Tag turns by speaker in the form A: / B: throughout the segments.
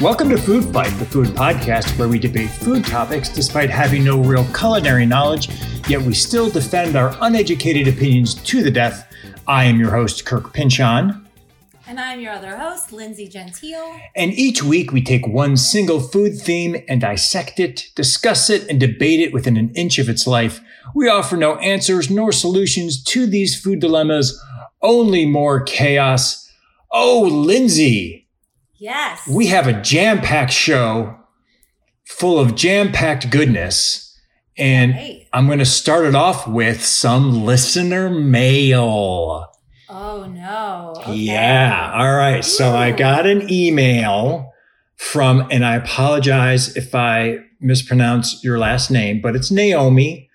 A: Welcome to Food Fight, the food podcast where we debate food topics despite having no real culinary knowledge, yet we still defend our uneducated opinions to the death. I am your host, Kirk Pynchon.
B: And I'm your other host, Lindsey Gentile.
A: And each week we take one single food theme and dissect it, discuss it, and debate it within an inch of its life. We offer no answers nor solutions to these food dilemmas, only more chaos. Oh, Lindsey,
B: Yes.
A: we have a jam packed show full of jam packed goodness. And
B: Right.
A: I'm going to start it off with some listener mail.
B: Oh no. Okay.
A: Yeah. All right. So I got an email from, and I apologize if I mispronounce your last name, but it's Naomi.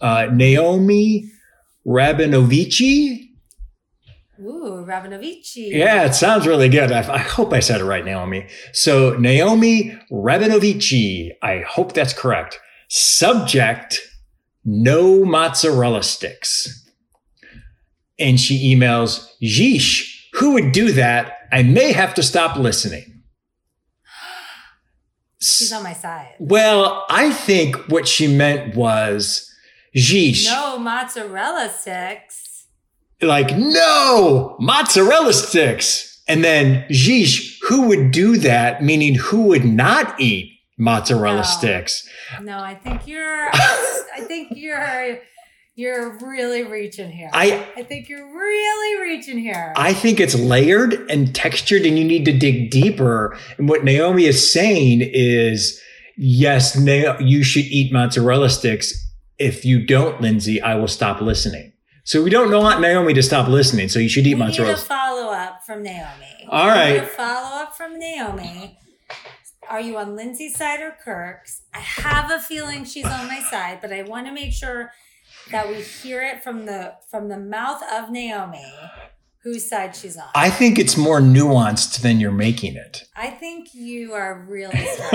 A: Uh, Naomi Rabinovici.
B: Ooh, Rabinovici.
A: Yeah, it sounds really good. I, I hope I said it right, Naomi. So Naomi Rabinovici. I hope that's correct. Subject: No mozzarella sticks. And she emails, "Yeesh, who would do that? I may have to stop listening."
B: She's on my side.
A: Well, I think what she meant was, "Yeesh."
B: No mozzarella sticks.
A: Like, no, mozzarella sticks. And then, geesh, who would do that? Meaning, who would not eat mozzarella
B: No.
A: sticks?
B: No, I think you're I think you're you're really reaching here.
A: I,
B: I think you're really reaching here.
A: I think it's layered and textured, and you need to dig deeper. And what Naomi is saying is, yes, Na- you should eat mozzarella sticks. If you don't, Lindsey, I will stop listening. So we don't want Naomi to stop listening. So you should eat
B: we need
A: mozzarella.
B: a follow up from Naomi.
A: All right.
B: We need a follow up from Naomi. Are you on Lindsey's side or Kirk's? I have a feeling she's on my side, but I want to make sure that we hear it from the from the mouth of Naomi, whose side she's on.
A: I think it's more nuanced than you're making it.
B: I think you are really think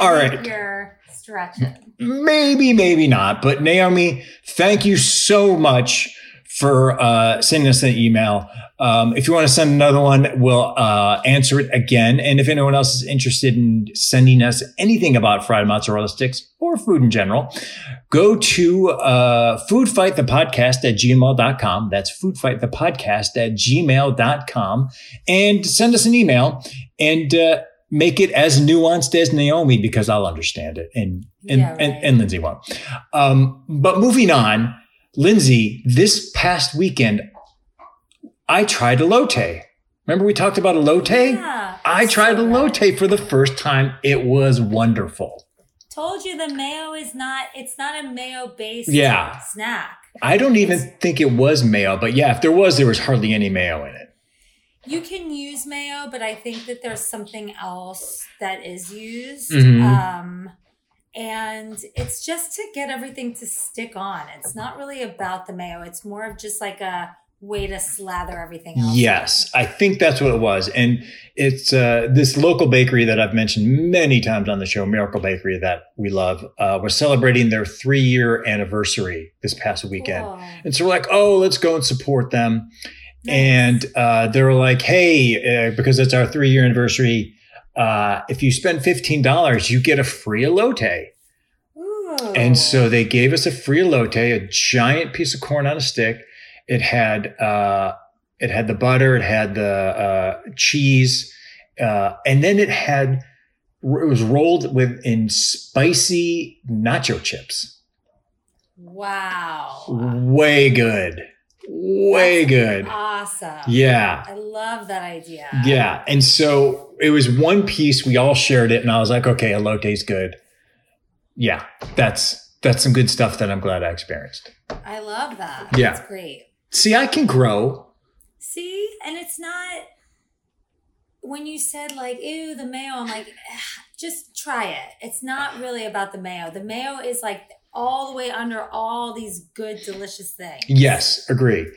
A: right.
B: you're stretching.
A: Maybe, maybe not. But Naomi, thank you so much for uh, sending us an email. Um, if you want to send another one, we'll uh, answer it again. And if anyone else is interested in sending us anything about fried mozzarella sticks or food in general, go to uh, foodfightthepodcast at gmail.com. That's foodfightthepodcast at gmail.com. And send us an email and uh, make it as nuanced as Naomi because I'll understand it. And and,
B: Yeah,
A: and,
B: right.
A: and Lindsey won't. Um, but moving on, Lindsey, this past weekend, I tried elote. Remember we talked about elote?
B: Yeah,
A: I tried
B: so
A: elote
B: good.
A: for the first time. It was wonderful.
B: Told you the mayo is not. It's not a mayo based
A: Yeah.
B: snack.
A: I don't even think it was mayo, but yeah, if there was, there was hardly any mayo in it.
B: You can use mayo, but I think that there's something else that is used.
A: Mhm.
B: Um, and it's just to get everything to stick on. It's not really about the mayo. It's more of just like a way to slather everything else.
A: Yes, I think that's what it was. And it's uh, this local bakery that I've mentioned many times on the show, Miracle Bakery, that we love. Uh, we're celebrating their three year anniversary this past weekend.
B: Cool.
A: And so we're like, oh, let's go and support them.
B: Nice.
A: And uh, they were like, hey, uh, because it's our three year anniversary, uh, if you spend $15, you get a free elote.
B: Ooh.
A: And so they gave us a free elote, a giant piece of corn on a stick. It had uh, it had the butter, it had the uh, cheese, uh, and then it had it was rolled with in spicy nacho chips.
B: wow.
A: Way good, way
B: That's
A: good.
B: Awesome.
A: Yeah.
B: I love that idea.
A: Yeah. And so it was one piece. We all shared it, and I was like, okay, elote's good. Yeah, that's that's some good stuff that I'm glad I experienced.
B: I love that.
A: Yeah.
B: That's great.
A: See, I can grow.
B: See, and it's not when you said like, ew, the mayo, I'm like, ah, just try it. It's not really about the mayo. The mayo is like all the way under all these good, delicious things.
A: Yes, agree.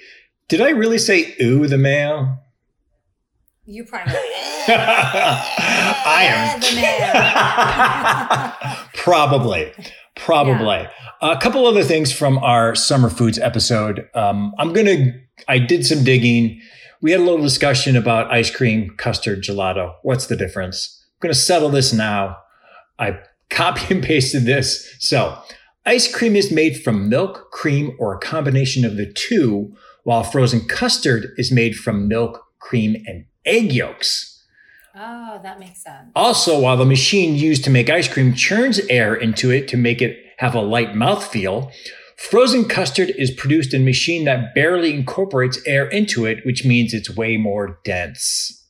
A: Did I really say ooh the mayo?
B: You probably
A: I am.
B: the mayo.
A: Probably. Probably. A couple other things from our summer foods episode. Um, I'm going to, I did some digging. We had a little discussion about ice cream, custard, gelato. What's the difference? I'm going to settle this now. I copy and pasted this. So, ice cream is made from milk, cream, or a combination of the two, while frozen custard is made from milk, cream, and egg yolks.
B: Oh, that makes sense.
A: Also, while the machine used to make ice cream churns air into it to make it have a light mouthfeel, frozen custard is produced in a machine that barely incorporates air into it, which means it's way more dense.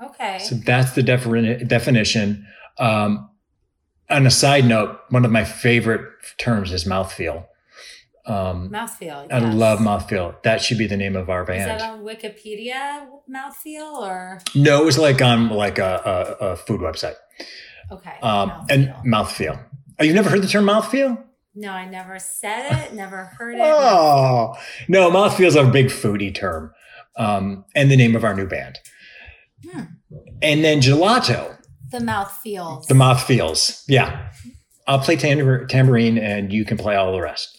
B: Okay.
A: So that's the defini- definition. Um, on a side note, one of my favorite terms is mouthfeel. Um,
B: mouthfeel.
A: I
B: yes.
A: love mouthfeel. That should be the name of our band.
B: Is that on Wikipedia, mouthfeel, or
A: no, it was like on like a, a, a food website.
B: okay?
A: Um,
B: mouthfeel.
A: and mouthfeel. Oh, you've never heard the term mouthfeel?
B: no, I never said it. Never heard it.
A: Oh, no, mouthfeel is a big foodie term. Um, and the name of our new band.
B: Hmm.
A: And then gelato,
B: The mouth feels.
A: the mouth feels. Yeah. I'll play tambor- tambourine and you can play all the rest.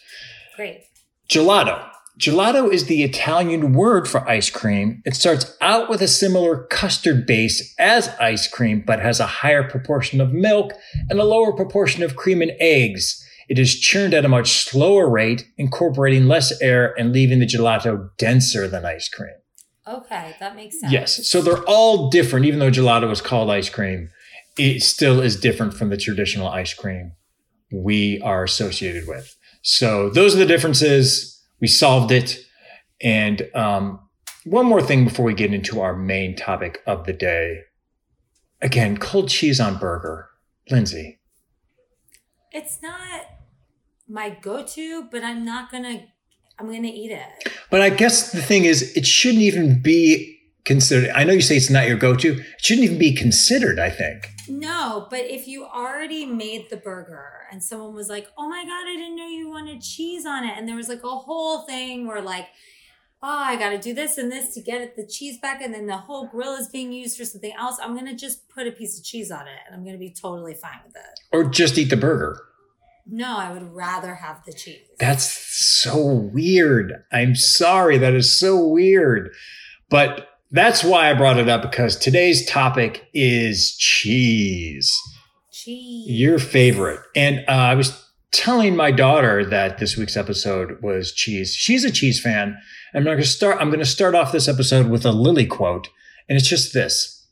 B: Great.
A: Gelato. Gelato is the Italian word for ice cream. It starts out with a similar custard base as ice cream, but has a higher proportion of milk and a lower proportion of cream and eggs. It is churned at a much slower rate, incorporating less air and leaving the gelato denser than ice cream.
B: Okay, that makes sense.
A: Yes. So they're all different. Even though gelato is called ice cream, it still is different from the traditional ice cream we are associated with. So those are the differences. We solved it. And um, one more thing before we get into our main topic of the day. Again, cold cheese on burger. Lindsey.
B: It's not my go-to, but I'm not gonna. I'm gonna eat it.
A: But I guess the thing is, it shouldn't even be considered. I know you say it's not your go to. It shouldn't even be considered, I think.
B: No, but if you already made the burger and someone was like, "Oh my god, I didn't know you wanted cheese on it," and there was like a whole thing where like, "Oh, I got to do this and this to get it, the cheese back," and then the whole grill is being used for something else. I'm gonna just put a piece of cheese on it, and I'm gonna be totally fine with it.
A: Or just eat the burger.
B: No, I would rather have the cheese.
A: That's so weird. I'm sorry. That is so weird. But that's why I brought it up because today's topic is cheese,
B: cheese.
A: your favorite. And uh, I was telling my daughter that this week's episode was cheese. She's a cheese fan. I'm going to start. I'm going to start off this episode with a Lily quote, and it's just this: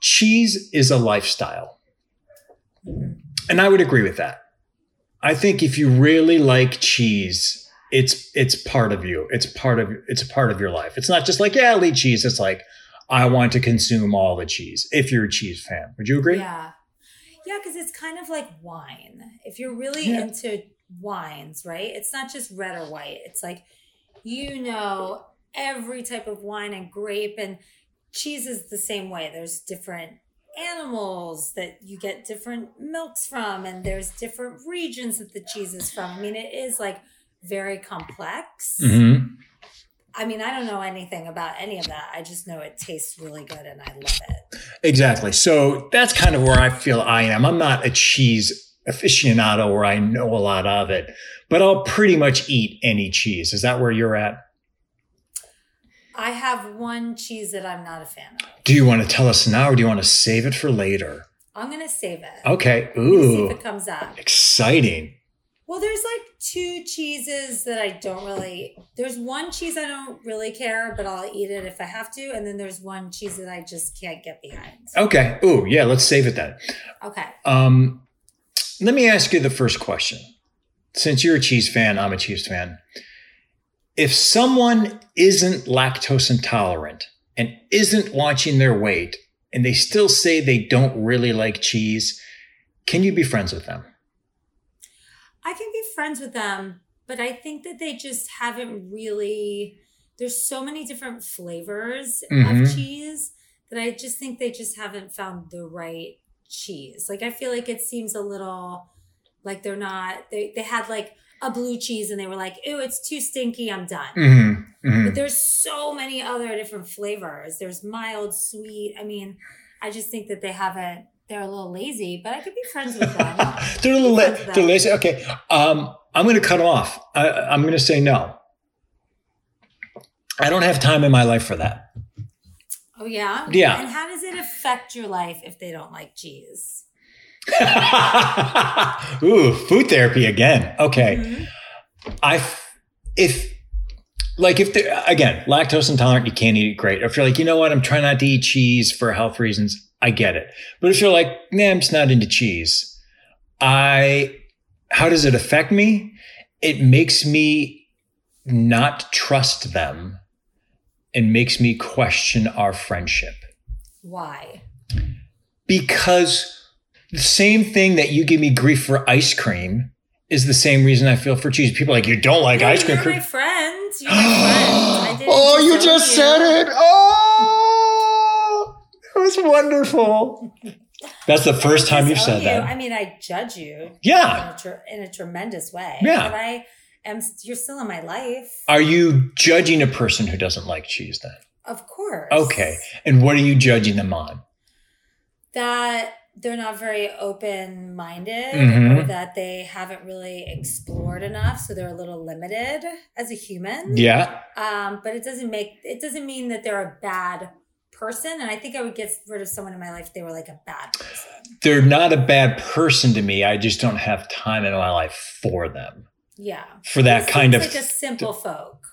A: "Cheese is a lifestyle," and I would agree with that. I think if you really like cheese, it's it's part of you. It's part of it's a part of your life. It's not just like yeah, I'll eat cheese. It's like I want to consume all the cheese. If you're a cheese fan, would you agree?
B: Yeah. Yeah, because it's kind of like wine. If you're really
A: Yeah.
B: into wines, right? It's not just red or white. It's like you know every type of wine and grape and cheese is the same way. There's different animals that you get different milks from and there's different regions that the cheese is from. I mean, it is like very complex.
A: hmm
B: I mean, I don't know anything about any of that. I just know it tastes really good and I love it.
A: Exactly. So that's kind of where I feel I am. I'm not a cheese aficionado where I know a lot of it, but I'll pretty much eat any cheese. Is that where you're at?
B: I have one cheese that I'm not a fan of.
A: Do you want to tell us now or do you want to save it for later?
B: I'm gonna save it.
A: Okay.
B: I'm see if
A: Ooh,
B: it comes up.
A: exciting.
B: Well, there's like two cheeses that I don't really. There's one cheese I don't really care, but I'll eat it if I have to, and then there's one cheese that I just can't get behind.
A: Okay. Ooh, yeah, let's save it then.
B: Okay.
A: Um, let me ask you the first question. Since you're a cheese fan, I'm a cheese fan. If someone isn't lactose intolerant and isn't watching their weight and they still say they don't really like cheese, can you be friends with them?
B: I can be friends with them, but I think that they just haven't really. There's so many different flavors
A: Mhm.
B: of cheese that I just think they just haven't found the right cheese. Like I feel like it seems a little like they're not. They they had like a blue cheese and they were like, "Ew, it's too stinky. I'm done."
A: Mm-hmm.
B: But there's so many other different flavors. There's mild, sweet. I mean, I just think that they haven't. They're a little lazy, but I could be friends with them.
A: they're a little la- they're lazy. Okay. Um, I'm going to cut off. I, I'm going to say no. I don't have time in my life for that.
B: Oh yeah.
A: Yeah.
B: And how does it affect your life if they don't like cheese?
A: Ooh, food therapy again. Okay.
B: Mhm.
A: I if like if again lactose intolerant, you can't eat it. Great. If you're like, you know what, I'm trying not to eat cheese for health reasons, I get it. But if you're like, nah, I'm just not into cheese, I how does it affect me? It makes me not trust them and makes me question our friendship
B: Why?
A: because the same thing that you give me grief for ice cream is the same reason I feel for cheese. People are like you don't like ice cream.
B: You're my friend. You're my friend. I didn't
A: oh, you just said it. Oh, wonderful. That's the first time you've said
B: you.
A: that.
B: I mean, I judge you
A: Yeah.
B: in a, tr- in a tremendous way.
A: Yeah.
B: But I am. You're still in my life.
A: Are you judging a person who doesn't like cheese then?
B: Of course.
A: Okay. And what are you judging them on?
B: That they're not very open minded
A: Mhm.
B: or that they haven't really explored enough. So they're a little limited as a human.
A: Yeah.
B: Um, but it doesn't make, it doesn't mean that they're a bad person. And I think I would get rid of someone in my life if they were like a bad person.
A: They're not a bad person to me. I just don't have time in my life for them.
B: Yeah.
A: For that
B: It
A: kind of
B: like a simple folk.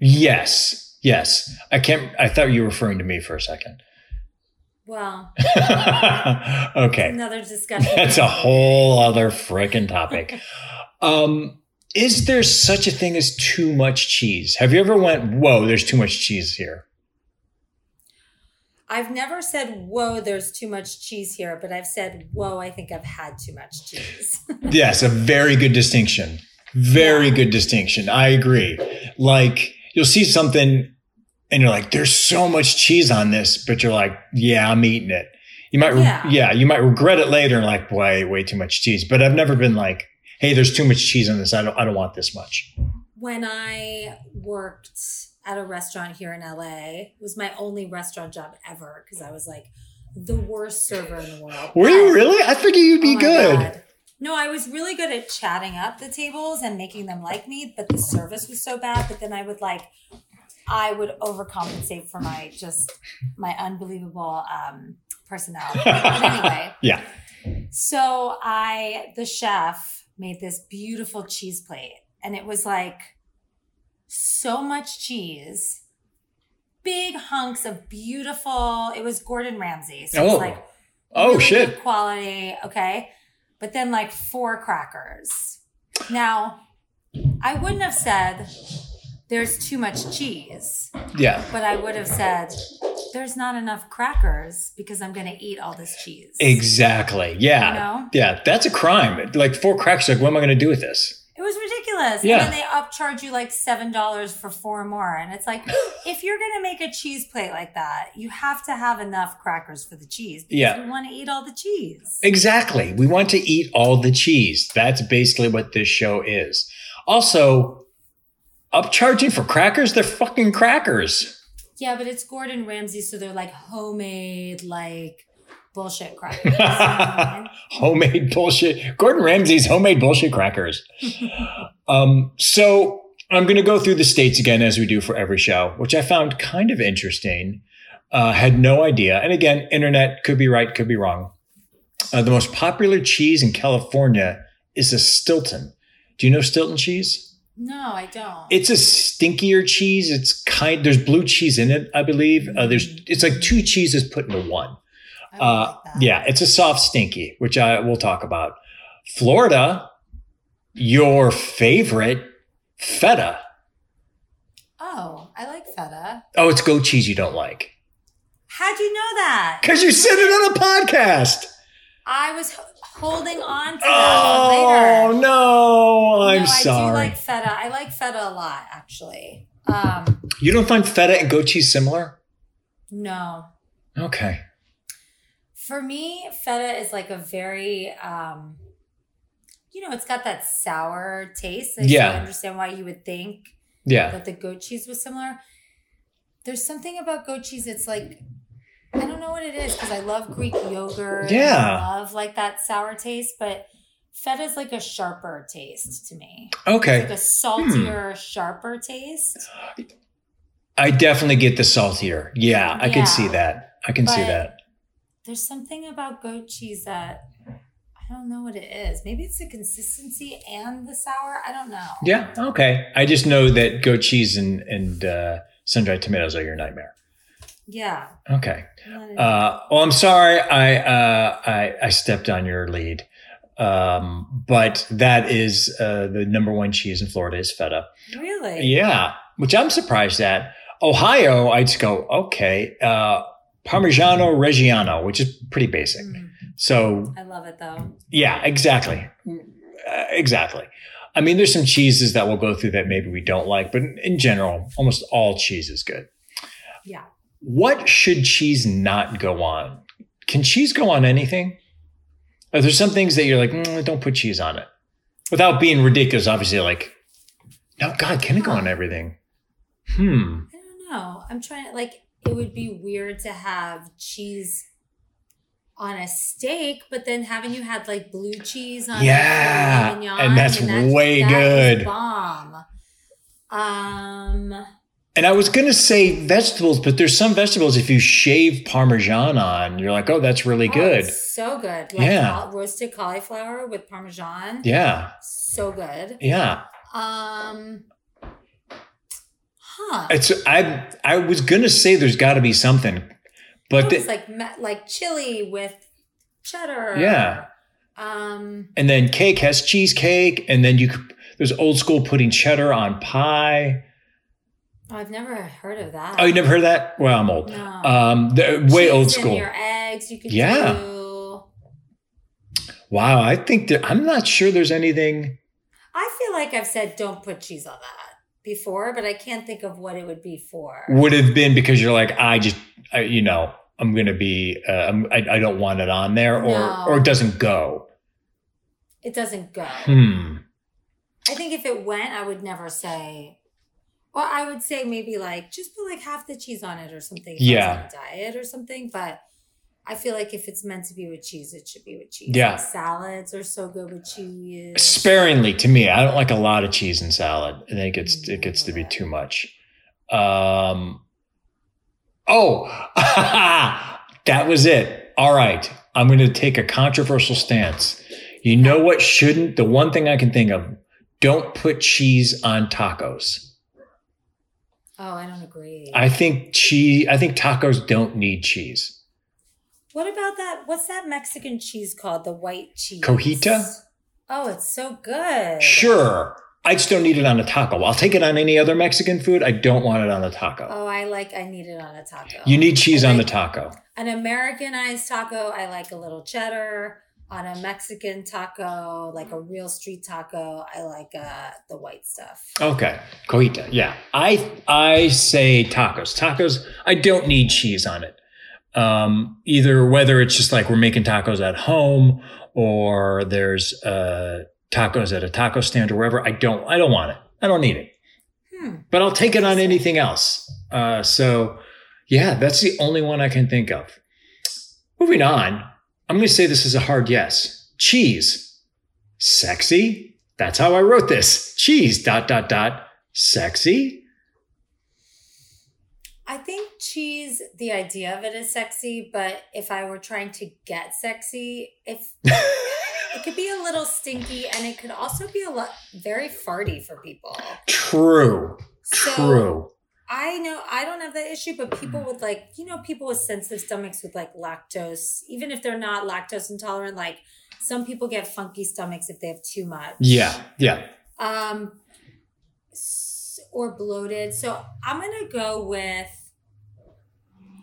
A: Yes. Yes. I can't I thought you were referring to me for a second.
B: Well,
A: okay.
B: another discussion.
A: That's a whole other freaking topic. Um, is there such a thing as too much cheese? Have you ever went, whoa, there's too much cheese here?
B: I've never said, whoa, there's too much cheese here, but I've said, whoa, I think I've had too much cheese.
A: Yes, a very good distinction. Very
B: Yeah.
A: good distinction. I agree. Like you'll see something and you're like, there's so much cheese on this, but you're like, yeah, I'm eating it. You might, re-
B: Yeah.
A: yeah, you might regret it later and like, way, way too much cheese. But I've never been like, hey, there's too much cheese on this. I don't, I don't want this much.
B: when I worked at a restaurant here in LA, it was my only restaurant job ever because I was like the worst server in the world.
A: Were you really? I figured you'd be
B: Oh
A: good.
B: God. No, I was really good at chatting up the tables and making them like me, but the service was so bad. But then I would like, I would overcompensate for my just my unbelievable um, personality. But anyway,
A: Yeah.
B: so I, the chef, made this beautiful cheese plate, and it was like so much cheese, big hunks of beautiful. It was Gordon Ramsay, so it
A: Oh.
B: was like
A: Oh,
B: really
A: shit.
B: good quality. Okay, but then like four crackers. Now, I wouldn't have said there's too much cheese,
A: Yeah.
B: but I would have said there's not enough crackers because I'm going to eat all this cheese.
A: Exactly. Yeah.
B: You know?
A: Yeah. That's a crime. Like four crackers. Like, what am I going to do with this?
B: Ridiculous.
A: Yeah.
B: And then they upcharge you like seven dollars for four more. And it's like, if you're gonna make a cheese plate like that, you have to have enough crackers for the cheese. Because
A: Yeah.
B: we want to eat all the cheese.
A: Exactly. We want to eat all the cheese. That's basically what this show is. Also, upcharging for crackers, they're fucking crackers.
B: Yeah, but it's Gordon Ramsay, so they're like homemade, like bullshit crackers. You know what I mean?
A: homemade bullshit. Gordon Ramsay's homemade bullshit crackers. um, so I'm going to go through the states again as we do for every show, which I found kind of interesting. Uh, had no idea. And again, internet could be right, could be wrong. Uh, the most popular cheese in California is a Stilton. Do you know Stilton cheese?
B: No, I don't.
A: It's a stinkier cheese. It's kind. There's blue cheese in it, I believe. Uh, there's. It's like two cheeses put into one. Uh,
B: like
A: yeah, it's a soft stinky, which I will talk about. Florida, your favorite feta.
B: Oh, I like feta.
A: Oh, it's goat cheese you don't like
B: How'd you know that?
A: because you said it on a podcast.
B: I was holding on to that
A: Oh
B: later.
A: no, I'm
B: no, I do like feta. I like feta a lot, actually. Um,
A: you don't find feta and goat cheese similar?
B: no,
A: Okay.
B: For me, feta is like a very, um, you know, it's got that sour taste. I
A: Yeah.
B: I understand why you would think
A: Yeah.
B: that the goat cheese was similar. There's something about goat cheese. It's like I don't know what it is because I love Greek yogurt.
A: Yeah.
B: I love like that sour taste, but feta is like a sharper taste to me.
A: Okay.
B: Like a saltier, sharper taste.
A: I definitely get the saltier. Yeah, I can see that. I can see that.
B: There's something about goat cheese that I don't know what it is. Maybe it's the consistency and the sour. I don't know.
A: Yeah, okay. I just know that goat cheese and and uh, sun dried tomatoes are your nightmare.
B: Yeah.
A: Okay. Uh, well, I'm sorry I, uh, I I stepped on your lead, um, but that is uh, the number one cheese in Florida is feta.
B: really?
A: Yeah, which I'm surprised at. Ohio, I'd just go okay. Uh, Parmigiano Reggiano, which is pretty basic.
B: Mm,
A: So
B: I love it though.
A: yeah, exactly, Uh, exactly. I mean, there's some cheeses that we'll go through that maybe we don't like, but in general, almost all cheese is good.
B: Yeah.
A: What should cheese not go on? Can cheese go on anything? Are there some things that you're like, "Mm, don't put cheese on it? Without being ridiculous, obviously, like, no, God, can it go on everything? Hmm.
B: I don't know. I'm trying to like it would be weird to have cheese on a steak, but then haven't you had like blue cheese on
A: Yeah,
B: a filet mignon?
A: and that's way
B: that
A: good.
B: bomb. Um
A: And I was gonna say vegetables, but there's some vegetables if you shave Parmesan on, you're like, oh, that's really
B: oh,
A: good.
B: so good. Like
A: Yeah.
B: roasted cauliflower with parmesan.
A: Yeah,
B: So good.
A: yeah.
B: Um Huh.
A: It's I I was gonna say there's got to be something, but
B: Oh, it's like like chili with cheddar.
A: Yeah.
B: Um
A: and then cake has cheesecake, and then you could, there's old school putting cheddar on pie.
B: oh, I've never heard of that.
A: Oh, you never heard of that? Well, I'm old.
B: No.
A: Um, the, way
B: Cheese
A: old
B: in
A: school.
B: your eggs, you could
A: Yeah.
B: do.
A: Wow, I think that I'm not sure there's anything.
B: I feel like I've said don't put cheese on that before, but I can't think of what it would be for.
A: Would have been because you're like, I just, I, you know, I'm gonna be, uh, I'm, I, I don't want it on there, or
B: No.
A: or it doesn't go.
B: It doesn't go.
A: Hmm.
B: I think if it went, I would never say. well, I would say maybe like just put like half the cheese on it or something.
A: Yeah.
B: On a diet or something. But I feel like if it's meant to be with cheese, it should be with cheese.
A: Yeah.
B: Like salads are so good with cheese.
A: Sparingly to me, I don't like a lot of cheese in salad. I think it's it gets to be too much. Um. Oh, that was it. All right, I'm going to take a controversial stance. You know what shouldn't? The one thing I can think of: don't put cheese on tacos.
B: Oh, I don't agree.
A: I think cheese. I think tacos don't need cheese.
B: What about that? What's that Mexican cheese called? The white cheese.
A: Cojita?
B: Oh, it's so good.
A: Sure, I just don't need it on a taco. I'll take it on any other Mexican food. I don't want it on a taco.
B: Oh, I like. I need it on a taco.
A: You need cheese
B: I
A: on the taco.
B: an Americanized taco. I like a little cheddar. On a Mexican taco, like a real street taco, I like uh, the white stuff.
A: Okay, cojita. Yeah, I I say tacos. Tacos. I don't need cheese on it. Um, either whether it's just like we're making tacos at home or there's uh, tacos at a taco stand or wherever. I don't. I don't want it. I don't need it.
B: Hmm.
A: But I'll take it on anything else. Uh, so yeah, that's the only one I can think of. Moving on. I'm going to say this is a hard yes. Cheese. Sexy. That's how I wrote this. Cheese, dot, dot, dot. Sexy.
B: I think cheese, the idea of it is sexy, but if I were trying to get sexy, if it could be a little stinky and it could also be a lot very farty for people.
A: True.
B: So
A: True.
B: I know I don't have that issue, but people with like, you know, people with sensitive stomachs with like lactose, even if they're not lactose intolerant, like some people get funky stomachs if they have too much.
A: Yeah. Yeah.
B: Um or bloated. So I'm going to go with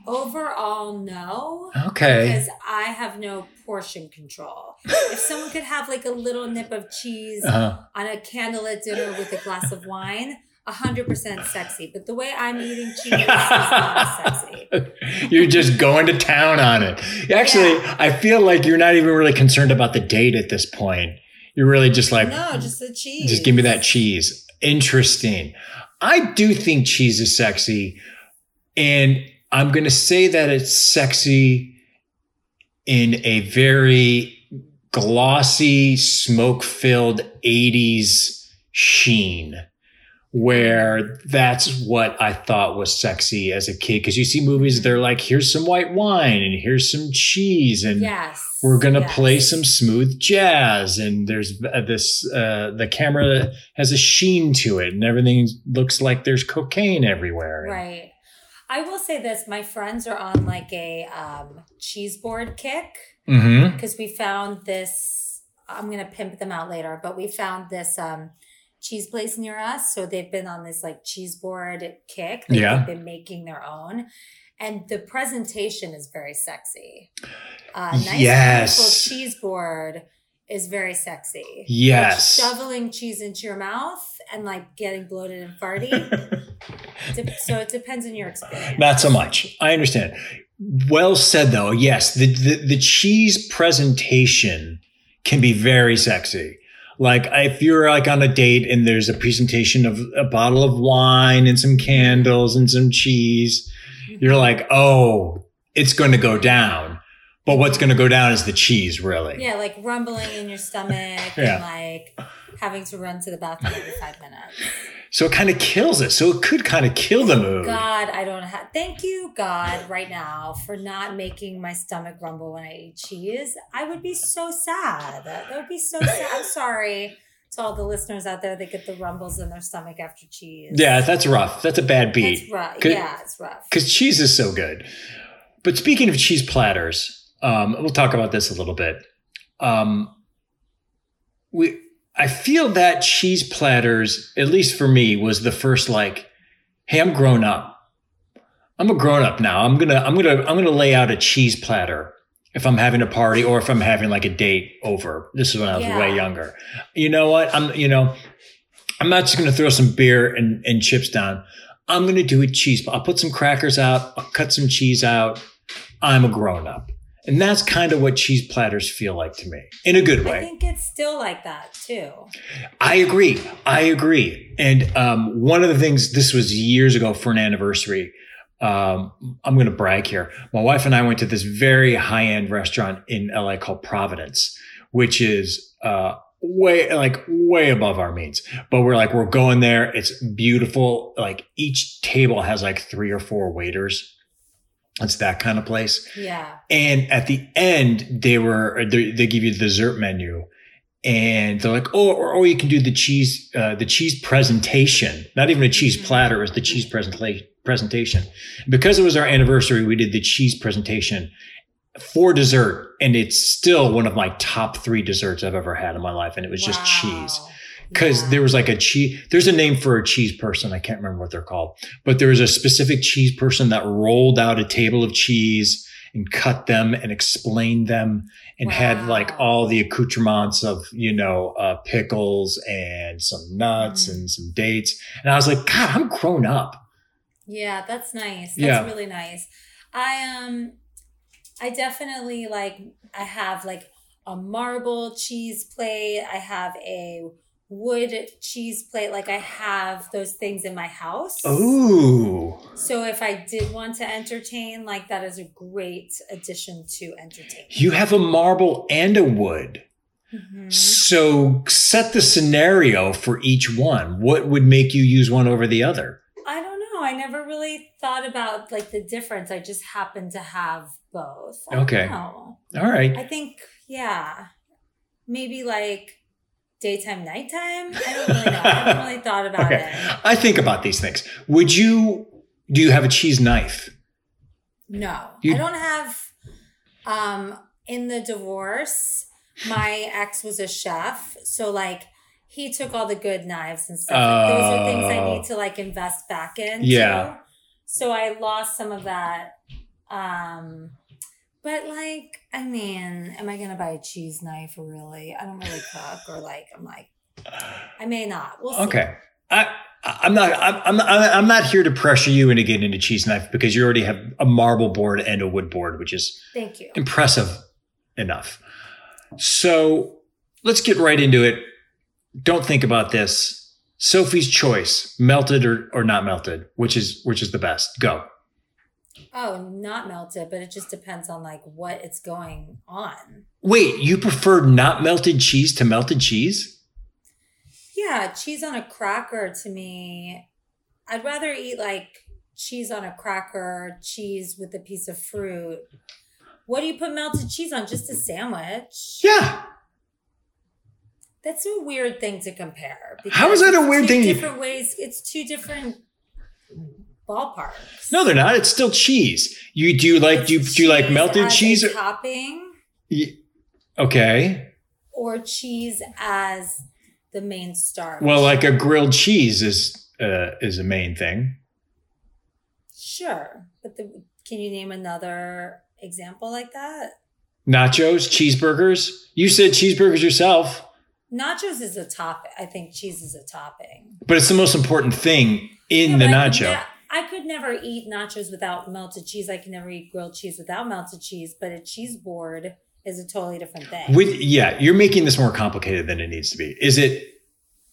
B: overall no
A: Okay.
B: because I have no portion control. if someone could have like a little nip of cheese
A: Uh,
B: on a candlelit dinner with a glass of wine, hundred percent sexy. But the way I'm eating cheese is not sexy.
A: you're just going to town on it. Actually,
B: Yeah.
A: I feel like you're not even really concerned about the date at this point. You're really just like,
B: no, just the cheese.
A: Just give me that cheese. Interesting. I do think cheese is sexy. And I'm going to say that it's sexy in a very glossy, smoke filled 80s sheen where that's what I thought was sexy as a kid. Cause you see movies, they're like, here's some white wine and here's some cheese and
B: Yes.
A: we're going to
B: yes.
A: play some smooth jazz. And there's uh, this, uh, the camera has a sheen to it and everything looks like there's cocaine everywhere.
B: Right. I will say this: my friends are on like a um, cheese board kick
A: Mm-hmm.
B: because we found this. I'm gonna pimp them out later, but we found this um, cheese place near us. So they've been on this like cheese board kick. They've
A: Yeah.
B: been making their own, and the presentation is very sexy. Uh, nice,
A: Yes.
B: cheese board is very sexy.
A: Yes.
B: Like shoveling cheese into your mouth and like getting bloated and farty. So it depends on your experience.
A: Not so much. I understand. Well said, though. Yes, the, the the cheese presentation can be very sexy. Like if you're like on a date and there's a presentation of a bottle of wine and some candles and some cheese, you're like, oh, it's going to go down. But what's going to go down is the cheese, really.
B: Yeah, like rumbling in your stomach
A: Yeah.
B: and like having to run to the bathroom every five minutes.
A: So it kind of kills it. So it could kind of kill the mood.
B: God, I don't have. Thank you, God, right now for not making my stomach rumble when I eat cheese. I would be so sad. That would be so sad. I'm sorry to all the listeners out there that get the rumbles in their stomach after cheese.
A: Yeah, that's rough. That's a bad beat.
B: it's rough. Yeah, it's rough.
A: because cheese is so good. But speaking of cheese platters, um, we'll talk about this a little bit. Um, we, I feel that cheese platters, at least for me, was the first like, hey, I'm grown up. I'm a grown up now. I'm gonna, I'm gonna, I'm gonna lay out a cheese platter if I'm having a party or if I'm having like a date over. This is when I was
B: Yeah.
A: way younger. You know what? I'm, you know, I'm not just gonna throw some beer and, and chips down. I'm going to do a cheese. I'll put some crackers out. I'll cut some cheese out. I'm a grown up. And that's kind of what cheese platters feel like to me in a good way.
B: I think it's still like that too.
A: I agree. I agree. And um, one of the things, this was years ago for an anniversary. Um, I'm going to brag here. My wife and I went to this very high end restaurant in LA called Providence, which is uh, way like way above our means. But we're like, we're going there. It's beautiful. Like each table has like three or four waiters. It's that kind of place.
B: Yeah.
A: And at the end, they were they, they give you the dessert menu, and they're like, oh, or, or you can do the cheese uh, the cheese presentation. Not even a cheese
B: Mhm.
A: platter; it was the cheese presenta- presentation. Because it was our anniversary, we did the cheese presentation for dessert, and it's still one of my top three desserts I've ever had in my life, and it was just cheese
B: Wow.
A: Because
B: Yeah.
A: there was like a cheese there's a name for a cheese person i can't remember what they're called but there was a specific cheese person that rolled out a table of cheese and cut them and explained them and had like all the accoutrements of you know uh, pickles and some nuts
B: Mm.
A: and some dates and i was like god i'm grown up
B: Yeah, that's nice. That's
A: Yeah.
B: really nice. I um I definitely like I have like a marble cheese plate. I have a wood cheese plate. Like I have those things in my house.
A: ooh
B: So if I did want to entertain, like that is a great addition to entertain.
A: you have a marble and a wood
B: Mhm.
A: so set the scenario for each one what would make you use one over the other
B: I don't know. I never really thought about like the difference. I just happen to have both.
A: Okay.
B: know.
A: all right
B: I think, yeah, maybe like daytime, nighttime. I don't really know. I haven't really thought about
A: Okay.
B: it.
A: I think about these things. Would you do you have a cheese knife?
B: No,
A: You-
B: I don't have. Um, in the divorce, my ex was a chef, so like he took all the good knives and stuff. Like, those are things I
A: Oh.
B: need to like invest back in.
A: Yeah.
B: So I lost some of that. Um, but like, I mean, am I gonna buy a cheese knife? Really? I don't really cook, or like, I'm like, I may not. We'll see.
A: Okay. I I'm not I'm I'm not, I'm not here to pressure you into getting into cheese knife because you already have a marble board and a wood board, which is
B: Thank you.
A: impressive enough. So let's get right into it. Don't think about this. Sophie's choice, melted or, or not melted, which is which is the best? Go.
B: Oh, not melted, but it just depends on like what it's going on.
A: Wait, you prefer not melted cheese to melted cheese?
B: Yeah, cheese on a cracker to me. I'd rather eat like cheese on a cracker, cheese with a piece of fruit. What do you put melted cheese on? Just a sandwich.
A: Yeah.
B: That's a weird thing to compare.
A: How is that a weird
B: two
A: thing?
B: Different ways. It's two different ballparks.
A: No, they're not. It's still cheese. You do you like do you, do you like melted cheese? Or,
B: topping
A: Y- okay.
B: or cheese as the main starch?
A: Well, like a grilled cheese is uh, is a main thing.
B: sure, but the, can you name another example like that?
A: Nachos, cheeseburgers. You said cheeseburgers yourself,
B: Nachos is a topping. I think cheese is a topping.
A: but it's the most important thing in
B: Yeah,
A: the
B: but I could
A: nacho.
B: I could never eat nachos without melted cheese. I can never eat grilled cheese without melted cheese. But a cheese board is a totally different thing.
A: With yeah, you're making this more complicated than it needs to be. Is it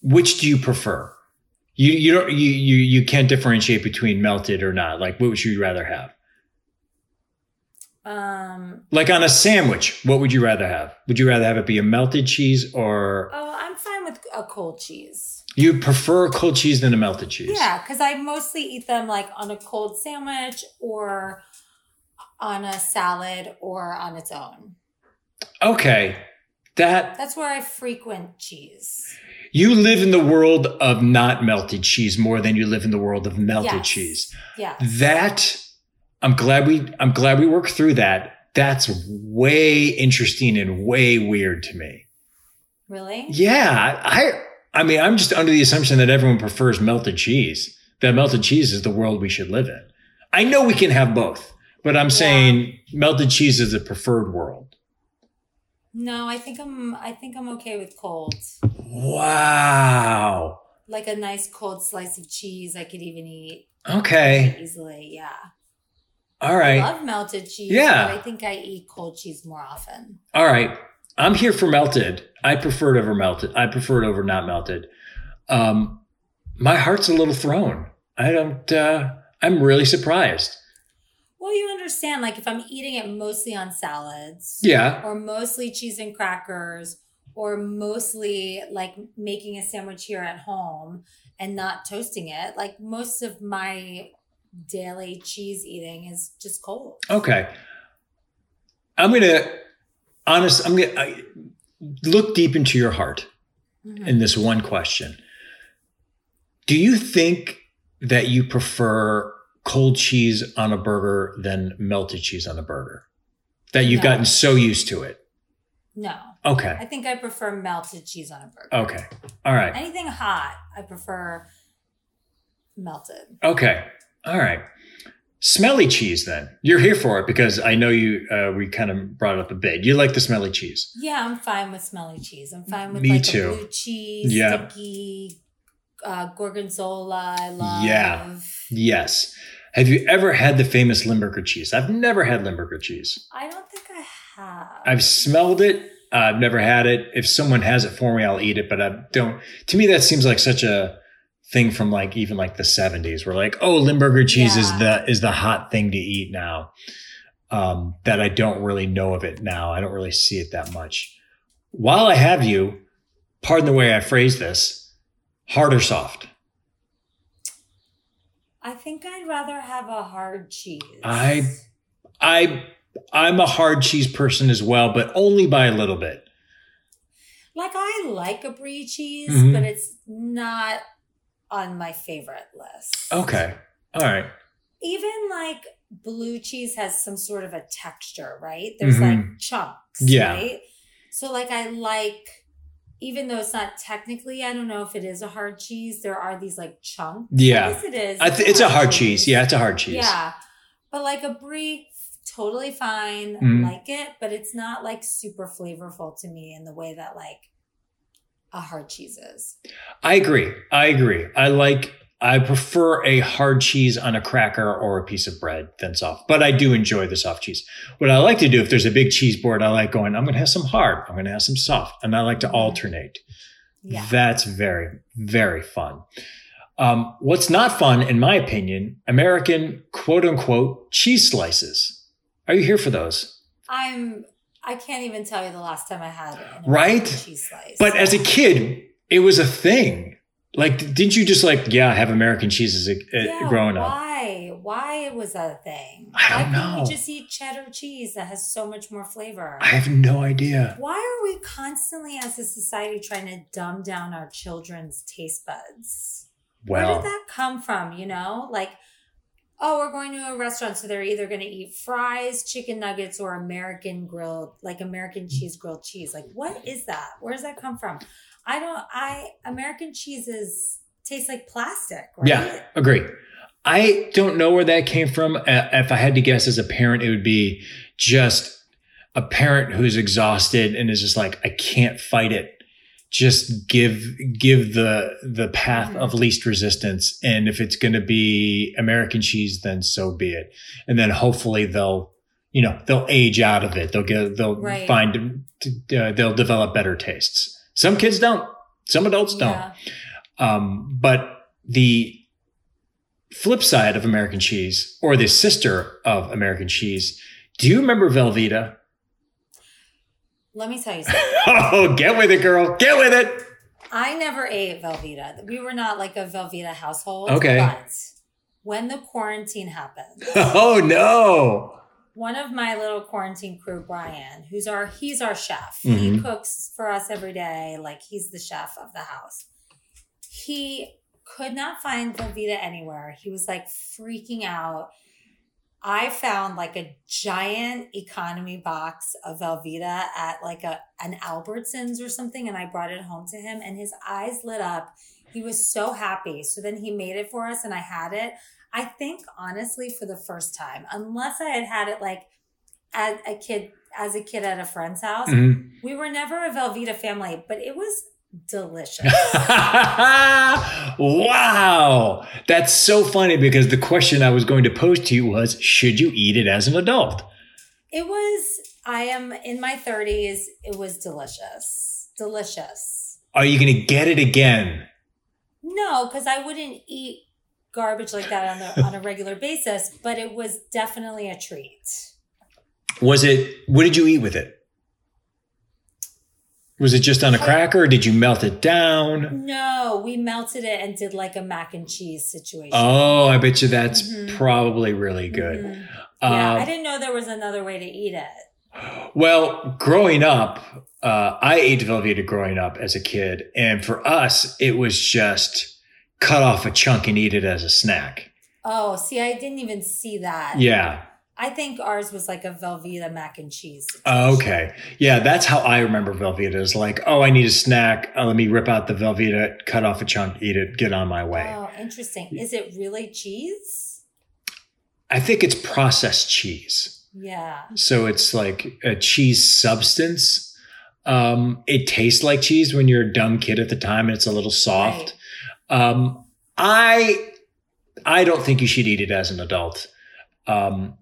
A: which do you prefer? You you don't you you you can't differentiate between melted or not. Like what would you rather have?
B: um.
A: Like on a sandwich, what would you rather have? Would you rather have it be a melted cheese or
B: Oh, I'm fine with a cold cheese.
A: You prefer cold cheese than a melted cheese?
B: Yeah, because I mostly eat them like on a cold sandwich or on a salad or on its own.
A: Okay. That
B: That's where I frequent cheese.
A: you live in the world of not melted cheese more than you live in the world of melted
B: Yes.
A: cheese.
B: Yeah.
A: That I'm glad we I'm glad we worked through that. That's way interesting and way weird to me.
B: Really?
A: Yeah, I I mean I'm just under the assumption that everyone prefers melted cheese. That melted cheese is the world we should live in. I know we can have both, but I'm saying melted cheese is the preferred world.
B: No, I think I'm I think I'm okay with cold.
A: Wow.
B: Like a nice cold slice of cheese I could even eat
A: Okay.
B: easily. Yeah.
A: All right.
B: I love melted cheese,
A: Yeah.
B: but I think I eat cold cheese more often.
A: All right. I'm here for melted. I prefer it over melted. I prefer it over not melted. Um, my heart's a little thrown. I don't, uh, I'm really surprised.
B: Well, you understand, like if I'm eating it mostly on salads,
A: Yeah.
B: or mostly cheese and crackers, or mostly like making a sandwich here at home and not toasting it, like most of my daily cheese eating is just cold.
A: Okay. I'm going to, honest, I'm going to look deep into your heart
B: Mhm.
A: in this one question. Do you think that you prefer cold cheese on a burger than melted cheese on a burger? That you've
B: No.
A: gotten so used to it?
B: No,
A: Okay.
B: I think I prefer melted cheese on a burger.
A: Okay. All right.
B: Anything hot, I prefer melted.
A: Okay. All right. Smelly cheese, then. You're here for it because I know you, uh, we kind of brought it up a bit. You like the smelly cheese.
B: Yeah, I'm fine with smelly cheese. I'm fine with
A: Me
B: like
A: too.
B: blue cheese,
A: Yeah.
B: sticky, uh, gorgonzola. I love.
A: Yeah. Yes. Have you ever had the famous Limburger cheese? I've never had Limburger cheese.
B: I don't think I have.
A: I've smelled it. I've never had it. If someone has it for me, I'll eat it, but I don't. To me, that seems like such a thing from like even like the 70s where like, oh, Limburger cheese is the is the hot thing to eat now. Um, that I don't really know of it now. I don't really see it that much. While I have you, pardon the way I phrase this, hard or soft?
B: I think I'd rather have a hard cheese.
A: I- I I'm a hard cheese person as well, but only by a little bit.
B: like I like a brie cheese,
A: Mhm.
B: but it's not on my favorite list.
A: Okay. All right.
B: Even like blue cheese has some sort of a texture, right? There's
A: Mhm.
B: like chunks,
A: Yeah.
B: right? So like I like even though it's not technically, I don't know if it is a hard cheese. There are these like chunks.
A: Yeah.
B: I guess it is.
A: Th- it's a hard cheese. Yeah, it's a hard cheese.
B: Yeah. But like a brie, totally fine.
A: Mhm.
B: Like it, but it's not like super flavorful to me in the way that like a hard cheese is.
A: I agree. I agree. I like I prefer a hard cheese on a cracker or a piece of bread than soft, but I do enjoy the soft cheese. What I like to do if there's a big cheese board, I like going, I'm going to have some hard, I'm going to have some soft, and I like to
B: Mhm.
A: alternate.
B: Yeah.
A: That's very, very fun. Um, what's not fun, in my opinion, American quote unquote cheese slices. Are you here for those?
B: I'm I can't even tell you the last time I had an
A: Right?
B: Cheese slice.
A: But as a kid, it was a thing. Like, didn't you just like, yeah, have American cheese as a, uh,
B: Yeah,
A: growing up?
B: why? Why was that a thing?
A: I don't
B: why couldn't
A: know.
B: we just eat cheddar cheese that has so much more flavor?
A: I have no idea.
B: why are we constantly as a society trying to dumb down our children's taste buds? Where did that come from? You know, like, oh, we're going to a restaurant, so they're either going to eat fries, chicken nuggets, or American grilled, like American cheese grilled cheese. Like, what is that? Where does that come from? I don't. I American cheeses taste like plastic, right?
A: Yeah, agree. I don't know where that came from. Uh, If I had to guess as a parent, it would be just a parent who's exhausted and is just like, I can't fight it. Just give give the the path of least resistance, and if it's going to be American cheese, then so be it. And then hopefully they'll, you know, they'll age out of it. They'll get they'll
B: Right.
A: find uh, they'll develop better tastes. Some kids don't. Some adults don't.
B: Yeah.
A: Um, but the flip side of American cheese, or the sister of American cheese, do you remember Velveeta?
B: Let me tell you something.
A: oh, get with it, girl. Get with it.
B: I never ate Velveeta. We were not like a Velveeta household.
A: Okay.
B: But when the quarantine happened,
A: Oh no.
B: one of my little quarantine crew, Brian, who's our he's our chef. He
A: Mhm.
B: cooks for us every day. Like he's the chef of the house. He could not find Velveeta anywhere. He was like freaking out. I found like a giant economy box of Velveeta at like a an Albertsons or something, and I brought it home to him, and his eyes lit up. He was so happy. So then he made it for us, and I had it. I think honestly, for the first time, unless I had had it like as a kid, as a kid at a friend's house,
A: Mhm.
B: we were never a Velveeta family, but it was delicious.
A: wow. That's so funny because the question I was going to pose to you was should you eat it as an adult?
B: It was, I am in my 30s. It was delicious. Delicious.
A: Are you going to get it again?
B: No, because I wouldn't eat garbage like that on, the, on a regular basis, but it was definitely a treat.
A: Was it, what did you eat with it? Was it just on a cracker or did you melt it down?
B: No, we melted it and did like a mac and cheese situation.
A: Oh, I bet you that's
B: Mhm.
A: probably really good.
B: Mhm. Yeah,
A: Uh,
B: I didn't know there was another way to eat it.
A: Well, growing up, uh, I ate Velveeta growing up as a kid. And for us, it was just cut off a chunk and eat it as a snack.
B: Oh, see, I didn't even see that.
A: Yeah.
B: I think ours was like a Velveeta mac and cheese.
A: Oh, okay. Yeah, that's how I remember Velveeta is like, oh, I need a snack. Uh, let me rip out the Velveeta, cut off a chunk, eat it, get on my way.
B: Oh, interesting. Is it really cheese?
A: I think it's processed cheese.
B: Yeah.
A: So it's like a cheese substance. Um, it tastes like cheese when you're a dumb kid at the time and it's a little soft. Um, I I don't think you should eat it as an adult. Um,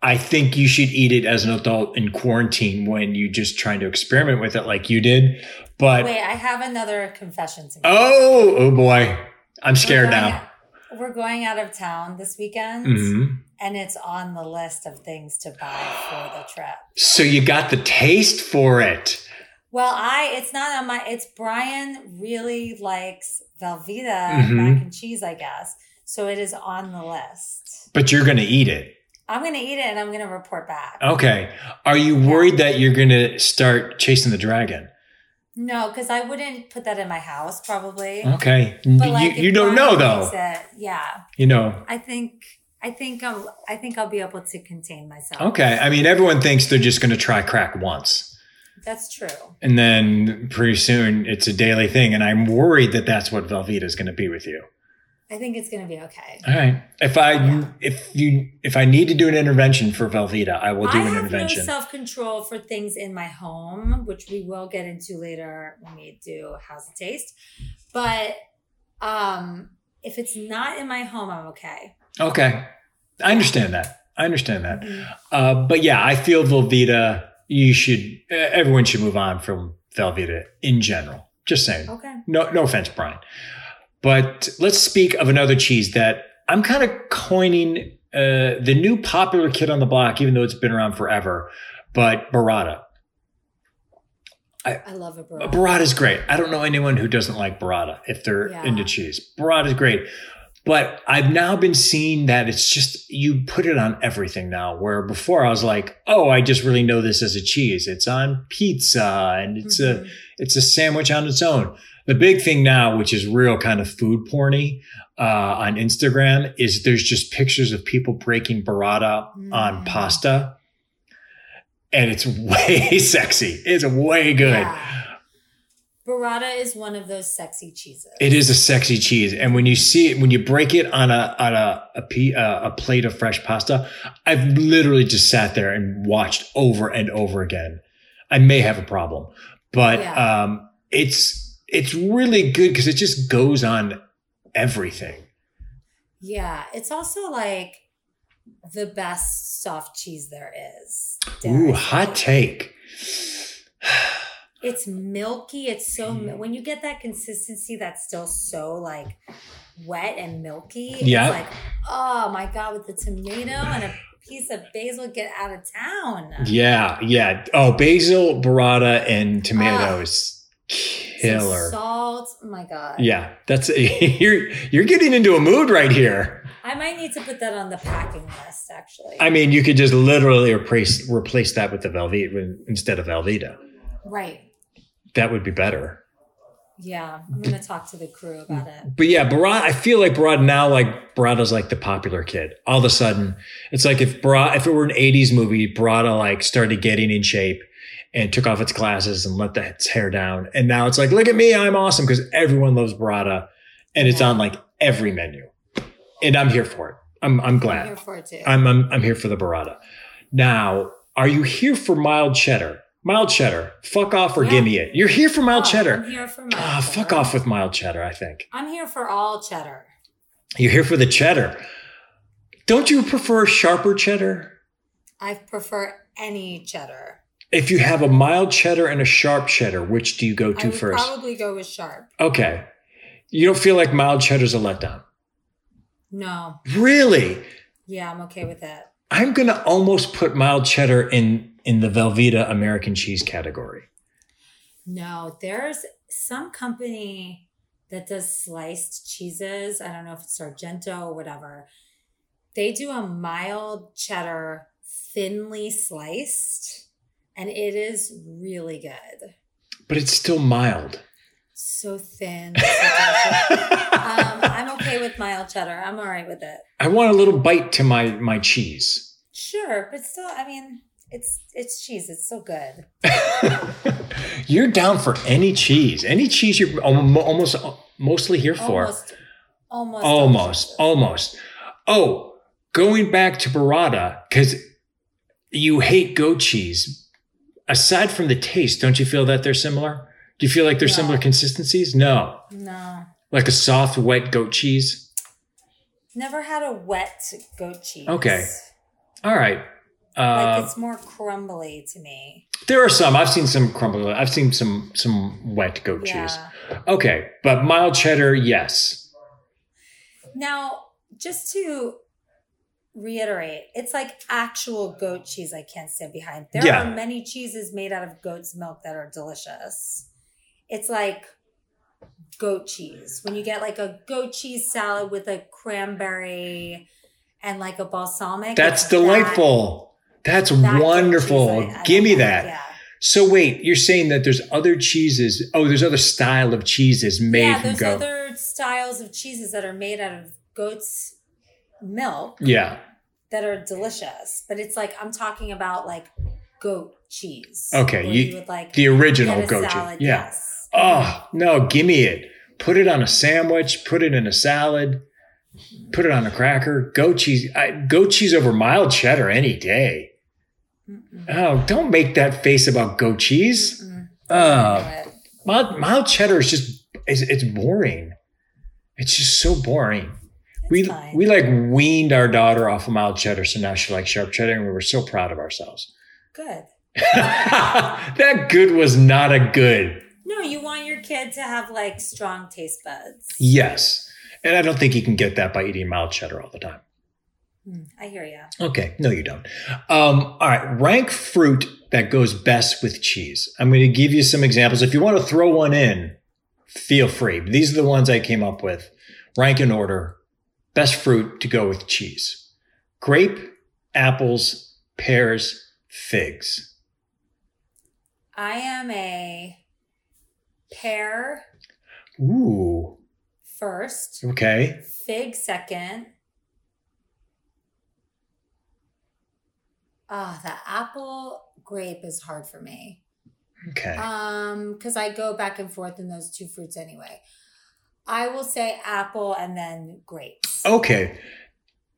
A: I think you should eat it as an adult in quarantine when you're just trying to experiment with it like you did. But
B: Wait, I have another confession to make.
A: oh, oh boy, I'm scared
B: We're going
A: now.
B: We're going out of town this weekend,
A: Mhm.
B: and it's on the list of things to buy for the trip.
A: So you got the taste for it.
B: Well, I it's not on my. It's Brian really likes Velveeta
A: Mhm.
B: mac and cheese, I guess. So it is on the list.
A: But you're going to eat it.
B: I'm gonna eat it and I'm gonna report back.
A: Okay. Are you worried that you're going to start chasing the dragon?
B: No, because I wouldn't put that in my house probably.
A: Okay.
B: But like,
A: you you don't know though.
B: It, yeah,
A: You know.
B: I think I think I'll I think I'll be able to contain myself.
A: Okay. I mean, everyone thinks they're just going to try crack once.
B: That's true.
A: And then pretty soon it's a daily thing. And I'm worried that that's what Velveeta is going to be with you.
B: I think it's gonna be okay.
A: All right. If I, if you, if I need to do an intervention for Velveeta, I will do
B: I
A: an
B: have
A: intervention.
B: no self control for things in my home, which we will get into later when we do How's It Taste. But um, if it's not in my home, I'm okay.
A: okay. I understand that. I understand that.
B: Mhm.
A: Uh, but yeah, I feel Velveeta, you should, everyone should move on from Velveeta in general. Just saying.
B: Okay.
A: No, no offense, Brian. But let's speak of another cheese that I'm kind of coining uh, the new popular kid on the block, even though it's been around forever. But burrata.
B: I love a burrata.
A: Burrata is great. I don't know anyone who doesn't like burrata if they're
B: Yeah.
A: into cheese. Burrata is great. But I've now been seeing that it's just you put it on everything now. Where before I was like, oh, I just really know this as a cheese. It's on pizza and it's a
B: Mhm.
A: it's a sandwich on its own. The big thing now, which is real kind of food porny uh, on Instagram, is there's just pictures of people breaking burrata on
B: Mm.
A: pasta, and it's way sexy. It's way good.
B: Yeah. Burrata is one of those sexy cheeses.
A: It is a sexy cheese, and when you see it, when you break it on a on a a, uh, a plate of fresh pasta, I've literally just sat there and watched over and over again. I may have a problem, but
B: Yeah.
A: um, it's it's really good because it just goes on everything.
B: Yeah, it's also like the best soft cheese there is.
A: Ooh, hot take.
B: It's milky. It's so mm. when you get that consistency that's still so like wet and milky.
A: Yeah.
B: It's like, oh my god, with the tomato and a piece of basil, get out of town.
A: Yeah, yeah. Oh, basil, burrata, and tomatoes,
B: Some
A: killer.
B: salt. Oh my god.
A: Yeah, that's you're you're getting into a mood right here.
B: I might need to put that on the packing list. Actually.
A: I mean, you could just literally replace replace that with the Velveeta instead of Velveeta.
B: right.
A: That would be better.
B: Yeah, I'm gonna talk to the crew about it.
A: But yeah, burrata. I feel like burrata now, like burrata's like the popular kid. All of a sudden, it's like if burrata, if it were an '80s movie, burrata like started getting in shape and took off its glasses and let the, its hair down, and now it's like, look at me, I'm awesome because everyone loves burrata, and it's
B: Yeah.
A: on like every menu, and I'm here for it. I'm I'm glad.
B: I'm here for it too.
A: I'm, I'm I'm here for the burrata. Now, are you here for mild cheddar? Mild cheddar. Fuck off or
B: Yeah.
A: give me it. You're here for mild
B: Oh,
A: cheddar.
B: I'm here for mild
A: Ah,
B: cheddar.
A: fuck off with mild cheddar, I think.
B: I'm here for all cheddar.
A: You're here for the cheddar. Don't you prefer sharper cheddar?
B: I prefer any cheddar.
A: If you have a mild cheddar and a sharp cheddar, which do you go
B: I
A: to
B: would
A: first?
B: probably go with sharp.
A: okay. You don't feel like mild cheddar's a letdown.
B: No.
A: Really?
B: Yeah, I'm okay with that.
A: I'm gonna almost put mild cheddar in in the Velveeta American cheese category.
B: No, there's some company that does sliced cheeses. I don't know if it's Sargento or whatever. They do a mild cheddar, thinly sliced, and it is really good.
A: But it's still mild.
B: So thin. so um, I'm okay with mild cheddar. I'm all right with it.
A: I want a little bite to my my cheese.
B: Sure, but still, I mean, it's it's cheese. It's so good.
A: you're down for any cheese, any cheese you're almost mostly here for.
B: Almost, almost,
A: almost, almost. Oh, going back to burrata because you hate goat cheese. Aside from the taste, don't you feel that they're similar? Do you feel like there's
B: No.
A: similar consistencies? No,
B: No,
A: like a soft, wet goat cheese.
B: never had a wet goat cheese.
A: Okay. All right.
B: like
A: Uh,
B: it's more crumbly to me.
A: there are some. I've seen some crumbly. I've seen some some wet goat cheese. Okay, but mild cheddar, yes.
B: Now, just to reiterate, it's like actual goat cheese I can't stand behind. There
A: Yeah.
B: are many cheeses made out of goat's milk that are delicious. It's like goat cheese. When you get like a goat cheese salad with a cranberry and like a balsamic.
A: That's delightful. That's
B: that- that goat
A: wonderful.
B: I- I
A: Give me that.
B: Yeah.
A: So wait, you're saying that there's other cheeses? Oh, there's other style of cheeses made
B: yeah,
A: from
B: there's
A: goat.
B: other styles of cheeses that are made out of goat's milk
A: yeah.
B: That are delicious. But it's like I'm talking about like goat cheese.
A: Okay,
B: where
A: you-
B: would like
A: The original goat cheese. Yeah.
B: Yes.
A: Oh no, give me it. Put it on a sandwich. Put it in a salad. Put it on a cracker. Goat cheese. I, goat cheese over mild cheddar any day.
B: Mm-mm.
A: Oh, don't make that face about goat cheese.
B: Mm-mm.
A: Oh, mild, mild cheddar is just it's, it's boring. It's just so boring. We
B: fine.
A: we like weaned our daughter off of mild cheddar, so now she likes sharp cheddar, and we were so proud of ourselves.
B: good.
A: that good was not a good.
B: No, you want your kid to have like strong taste buds.
A: Yes, and I don't think you can get that by eating mild cheddar all the time.
B: Mm, I hear you.
A: Okay, no, you don't. Um, all right, rank fruit that goes best with cheese. I'm going to give you some examples. If you want to throw one in, feel free. These are the ones I came up with. Rank in order. Best fruit to go with cheese. Grape, apples, pears, figs.
B: I am a pear
A: Ooh.
B: first,
A: Okay.
B: fig second. Ah, the apple grape is hard for me.
A: Okay.
B: Um, because I go back and forth in those two fruits anyway. I will say apple and then grapes.
A: Okay.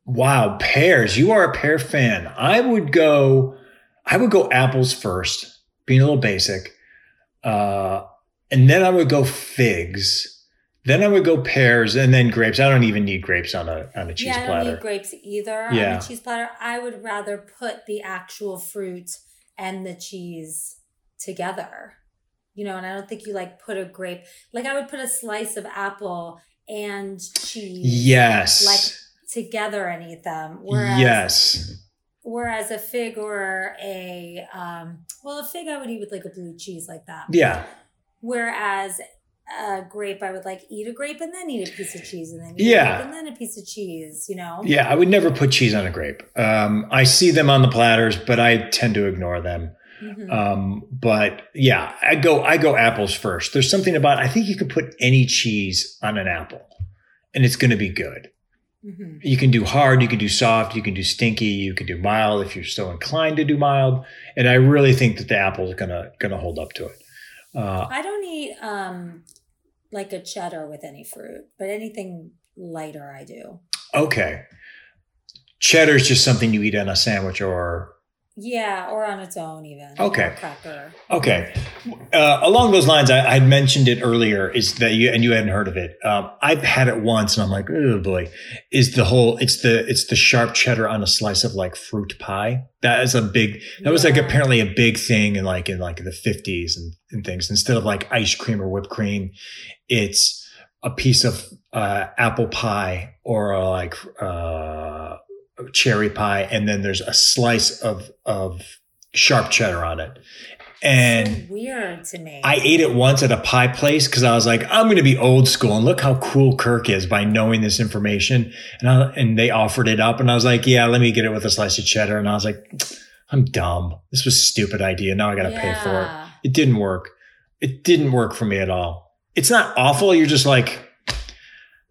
A: Wow, pears. You are a pear fan. I would go I would go apples first, being a little basic. Uh and then I would go figs. Then I would go pears and then grapes. I don't even need grapes on a on a cheese
B: yeah, I don't
A: platter.
B: need grapes either on
A: Yeah.
B: a cheese platter. I would rather put the actual fruit and the cheese together. You know, and I don't think you like put a grape like I would put a slice of apple and cheese
A: yes.
B: like together and eat them. Whereas
A: yes.
B: whereas a fig or a um well a fig I would eat with like a blue cheese like that.
A: Yeah.
B: Whereas a grape I would like eat a grape and then eat a piece of cheese and then eat
A: Yeah.
B: a grape and then a piece of cheese, you know?
A: Yeah, I would never put cheese on a grape. Um, I see them on the platters, but I tend to ignore them.
B: Mhm.
A: Um, but yeah, I go I go apples first. There's something about I think you can put any cheese on an apple and it's going to be good.
B: Mhm.
A: You can do hard, you can do soft, you can do stinky, you can do mild if you're so inclined to do mild. And I really think that the apple is gonna gonna hold up to it. Uh,
B: I don't eat um like a cheddar with any fruit, but anything lighter I do.
A: okay, cheddar is just something you eat on a sandwich or
B: Yeah, or on its own even.
A: Okay.
B: Cracker.
A: Okay. Uh, along those lines, I, I mentioned it earlier. Is that you and you hadn't heard of it? Um, I've had it once, and I'm like, oh boy. Is the whole? It's the it's the sharp cheddar on a slice of like fruit pie. That is a big. That was like apparently a big thing in like in like the 50s and, and things. Instead of like ice cream or whipped cream, it's a piece of uh, apple pie or a, like uh, cherry pie, and then there's a slice of of sharp cheddar on it. And
B: so weird to me.
A: I ate it once at a pie place because I was like, I'm going to be old school and look how cool Kirk is by knowing this information. And I, and they offered it up, and I was like, Yeah, let me get it with a slice of cheddar. And I was like, I'm dumb. This was a stupid idea. Now I got to pay for it. It didn't work. It didn't work for me at all. It's not awful. You're just like,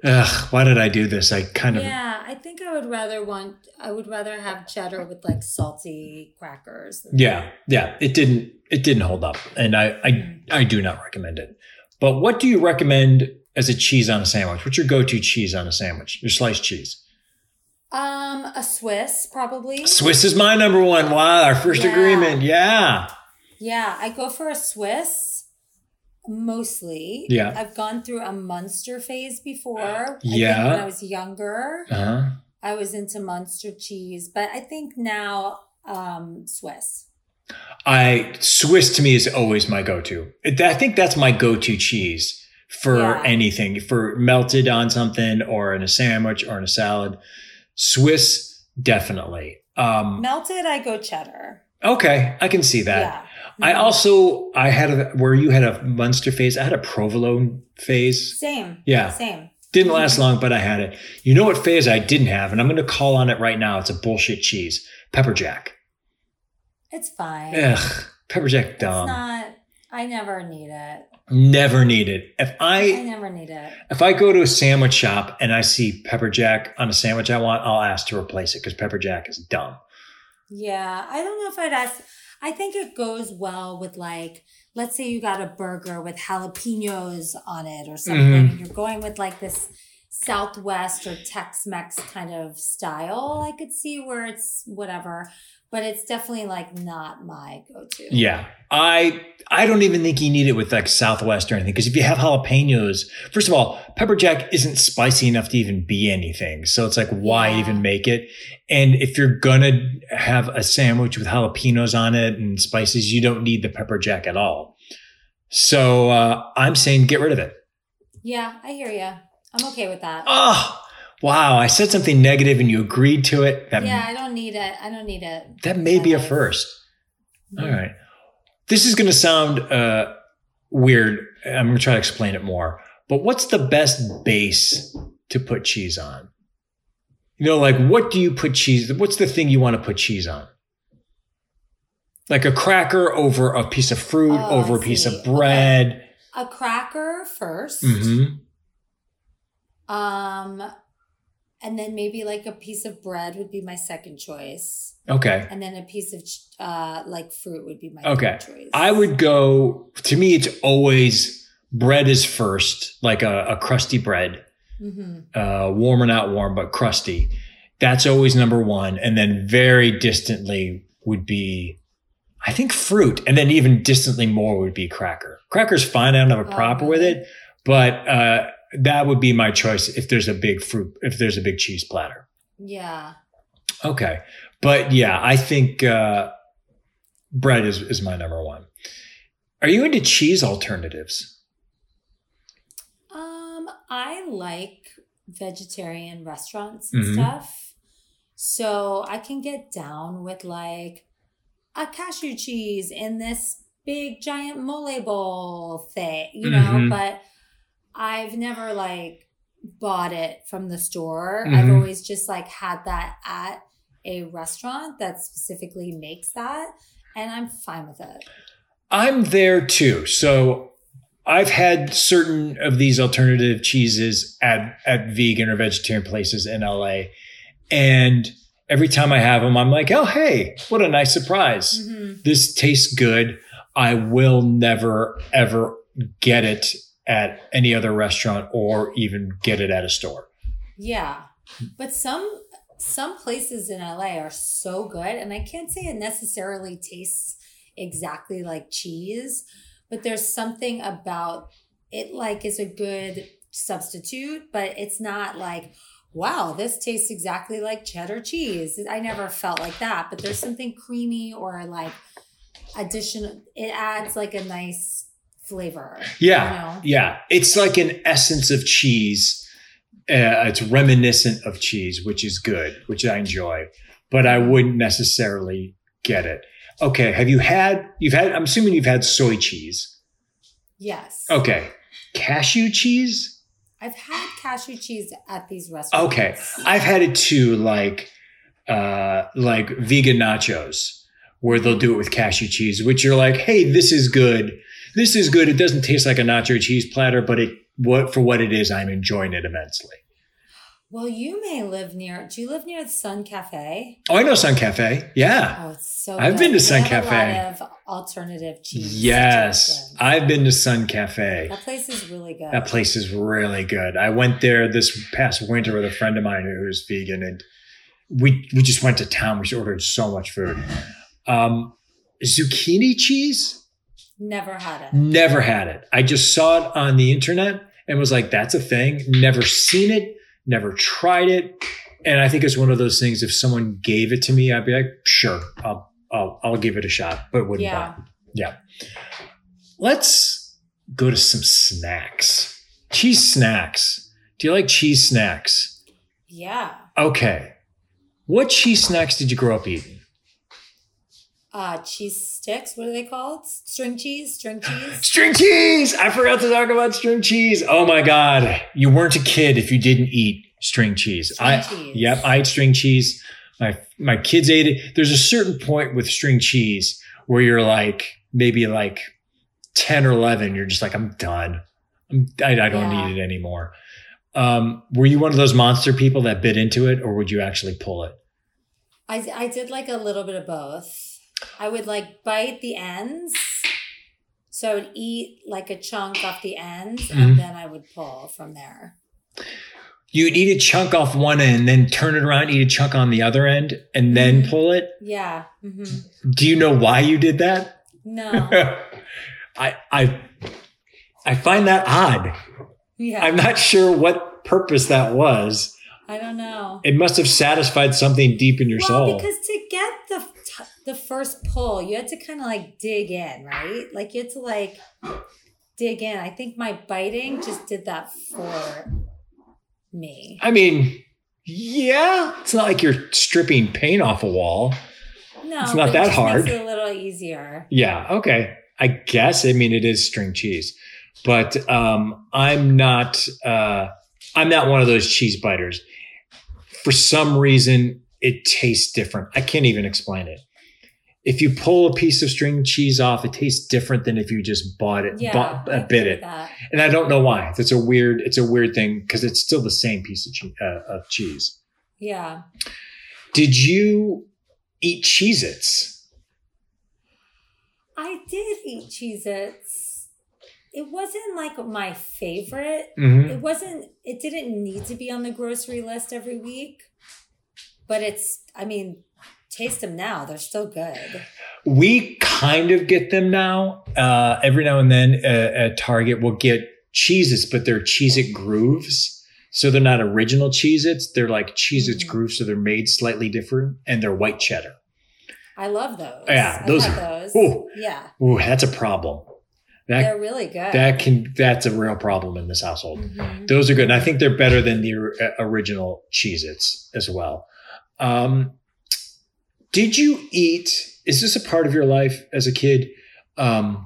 A: ugh, why did I do this? I kind of
B: Yeah, I think I would rather want I would rather have cheddar with like salty crackers.
A: Yeah, yeah, it didn't it didn't hold up, and I I I do not recommend it. But what do you recommend as a cheese on a sandwich? What's your go-to cheese on a sandwich? Your sliced cheese.
B: Um, a Swiss probably.
A: Swiss is my number one. Wow, our first
B: Yeah.
A: agreement. Yeah,
B: Yeah, I go for a Swiss mostly.
A: Yeah.
B: I've gone through a Munster phase before. I think
A: Yeah.
B: when I was younger,
A: uh-huh.
B: I was into Munster cheese, but I think now um Swiss.
A: I Swiss to me is always my go-to. I think that's my go-to cheese for
B: Yeah.
A: anything, for melted on something or in a sandwich or in a salad. Swiss definitely. Um,
B: Melted, I go cheddar.
A: okay, I can see that.
B: yeah.
A: I
B: Mhm.
A: also I had a where you had a Munster phase. I had a provolone phase.
B: same.
A: Yeah,
B: Same.
A: didn't last long, but I had it. You know what phase I didn't have, and I'm going to call on it right now. It's a bullshit cheese, pepper jack.
B: It's fine.
A: Ugh, pepper jack
B: It's
A: dumb.
B: not I never need it.
A: Never need it. If
B: I
A: I
B: never need it.
A: if I go to a sandwich shop and I see pepper jack on a sandwich I want, I'll ask to replace it because pepper jack is dumb.
B: Yeah, I don't know if I'd ask. I think it goes well with like, let's say you got a burger with jalapenos on it or something.
A: Mhm.
B: and You're going with like this Southwest or Tex-Mex kind of style. I could see where it's whatever, but it's definitely like not my go-to.
A: Yeah. I I don't even think you need it with like Southwest or anything. Because if you have jalapenos, first of all, pepper jack isn't spicy enough to even be anything. So it's like, why
B: Yeah.
A: even make it? And if you're gonna have a sandwich with jalapenos on it and spices, you don't need the pepper jack at all. So uh, I'm saying get rid of it.
B: Yeah, I hear you. I'm okay with that.
A: Oh, wow. I said something negative and you agreed to it. That
B: yeah, I don't need it. I don't need it.
A: that may be a first. All right. This is going to sound uh, weird. I'm going to try to explain it more. But what's the best base to put cheese on? You know, like what do you put cheese? What's the thing you want to put cheese on? Like a cracker over a piece of fruit,
B: Oh,
A: over
B: I
A: a piece
B: see.
A: of bread.
B: A cracker 1st
A: hmm
B: Um, and then maybe like a piece of bread would be my second choice,
A: Okay.
B: and then a piece of uh like fruit would be my
A: Okay.
B: third choice.
A: I would go, to me, it's always bread is first, like a, a crusty bread.
B: hmm
A: uh, warm or not warm, but crusty. That's always number one. And then very distantly would be, I think fruit. And then even distantly more would be cracker. Cracker's fine. I don't have a
B: Oh,
A: proper with it, but, uh, that would be my choice if there's a big fruit, if there's a big cheese platter.
B: Yeah.
A: Okay. But yeah, I think, uh, bread is, is my number one. Are you into cheese alternatives?
B: Um, I like vegetarian restaurants and
A: Mhm.
B: stuff. So I can get down with like a cashew cheese in this big giant mole bowl thing, you know,
A: Mhm.
B: but I've never like bought it from the store. I've
A: Mhm.
B: always just like had that at a restaurant that specifically makes that and I'm fine with it.
A: I'm there too. So I've had certain of these alternative cheeses at, at vegan or vegetarian places in LA. And every time I have them, I'm like, oh, hey, what a nice surprise.
B: Mhm.
A: This tastes good. I will never, ever get it at any other restaurant or even get it at a store.
B: Yeah. But some some places in LA are so good and I can't say it necessarily tastes exactly like cheese, but there's something about it like is a good substitute, but it's not like wow, this tastes exactly like cheddar cheese. I never felt like that, but there's something creamy or like additional it adds like a nice flavor.
A: Yeah.
B: You know?
A: Yeah. It's like an essence of cheese. Uh, it's reminiscent of cheese, which is good, which I enjoy, but I wouldn't necessarily get it. Okay. Have you had, you've had, I'm assuming you've had soy cheese.
B: Yes.
A: Okay. Cashew cheese?
B: I've had cashew cheese at these restaurants.
A: Okay. I've had it too, like, uh, like vegan nachos where they'll do it with cashew cheese, which you're like, Hey, this is good. This is good. It doesn't taste like a nacho cheese platter, but it, what, for what it is, I'm enjoying it immensely.
B: Well, you may live near. Do you live near the Sun Cafe?
A: Oh, I know Sun Cafe. Yeah.
B: Oh, it's so.
A: I've
B: good.
A: been to
B: They
A: Sun Cafe.
B: A lot of alternative cheese.
A: Yes. I've been to Sun Cafe.
B: That place is really good.
A: That place is really good. I went there this past winter with a friend of mine who's vegan and we we just went to town. We ordered so much food. Um, zucchini cheese?
B: Never had it.
A: Never had it. I just saw it on the internet and was like, that's a thing. Never seen it, never tried it. And I think it's one of those things. If someone gave it to me, I'd be like, sure, I'll I'll, I'll give it a shot, but wouldn't
B: Yeah.
A: buy. Yeah. Let's go to some snacks. Cheese snacks. Do you like cheese snacks?
B: Yeah.
A: Okay. What cheese snacks did you grow up eating?
B: Uh, cheese sticks. What are they called? String cheese. String cheese.
A: String cheese. I forgot to talk about string cheese. Oh my god, you weren't a kid if you didn't eat string cheese.
B: String
A: I
B: cheese.
A: yep, I ate string cheese. My my kids ate it. There's a certain point with string cheese where you're like maybe like ten or eleven. You're just like I'm done. I'm, I, I don't
B: Yeah.
A: need it anymore. Um, were you one of those monster people that bit into it, or would you actually pull it?
B: I I did like a little bit of both. I would like bite the ends. So I would eat like a chunk off the ends
A: Mhm.
B: and then I would pull from there.
A: You'd eat a chunk off one end, then turn it around, eat a chunk on the other end, and then
B: Mhm.
A: pull it.
B: Yeah. hmm
A: Do you know why you did that?
B: No.
A: I I I find that odd.
B: Yeah.
A: I'm not sure what purpose that was.
B: I don't know.
A: It must have satisfied something deep in your
B: well,
A: soul.
B: because to get the first pull, you had to kind of like dig in, right? Like you had to like dig in. I think my biting just did that for me.
A: I mean, yeah, it's not like you're stripping paint off a wall.
B: No,
A: It's not
B: it
A: that
B: just
A: hard.
B: Makes it a little easier.
A: Yeah. Okay. I guess. I mean, it is string cheese, but um, I'm not. Uh, I'm not one of those cheese biters. For some reason, it tastes different. I can't even explain it. If you pull a piece of string cheese off, it tastes different than if you just bought it,
B: Yeah,
A: bought, uh, bit it.
B: that.
A: And I don't know why. That's a weird. It's a weird thing because it's still the same piece of, che- uh, of cheese.
B: Yeah.
A: Did you eat Cheez-Its?
B: I did eat Cheez Its. It wasn't like my favorite.
A: Mm-hmm.
B: It wasn't, it didn't need to be on the grocery list every week. But it's, I mean, taste them now. They're still good.
A: We kind of get them now. Uh, every now and then uh, at Target, we'll get Cheez-Its, but they're Cheez-It grooves. So they're not original Cheez-Its. They're like Cheez-Its
B: Mhm.
A: grooves. So they're made slightly different and they're white cheddar.
B: I love those.
A: Yeah, those are-
B: those.
A: ooh.
B: Yeah.
A: Ooh, that's a problem. That
B: They're really good.
A: that can that's a real problem in this household.
B: Mhm.
A: Those are good. And I think they're better than the uh, original Cheez-Its as well. Um, did you eat, is this a part of your life as a kid? Um,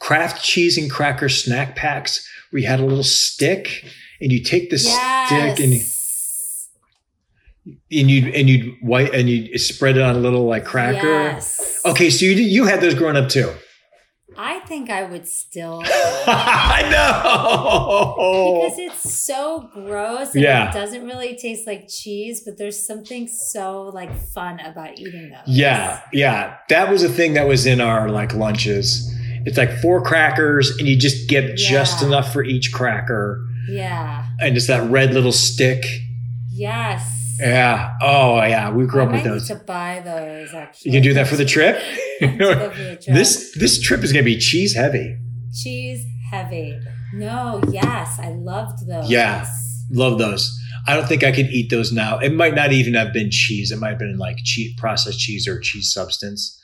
A: Kraft cheese and cracker snack packs where you had a little stick and you take the stick and,
B: Yes.
A: and you and you'd white and you spread it on a little like cracker.
B: Yes.
A: Okay, so you you had those growing up too.
B: I think I would still
A: I know.
B: because it's so gross and
A: Yeah.
B: it doesn't really taste like cheese, but there's something so like fun about eating those.
A: Yeah, yeah. That was a thing that was in our like lunches. It's like four crackers, and you just get just enough for each cracker.
B: Yeah.
A: And it's that red little stick.
B: Yes.
A: Yeah. Oh, yeah. We grew
B: I
A: up with those.
B: to buy those actually.
A: You can do that for the trip.
B: To
A: this this trip is gonna be cheese heavy.
B: cheese heavy. No, yes, I loved those.
A: Yeah. Love those. I don't think I could eat those now. It might not even have been cheese. It might have been like cheese, processed cheese or cheese substance.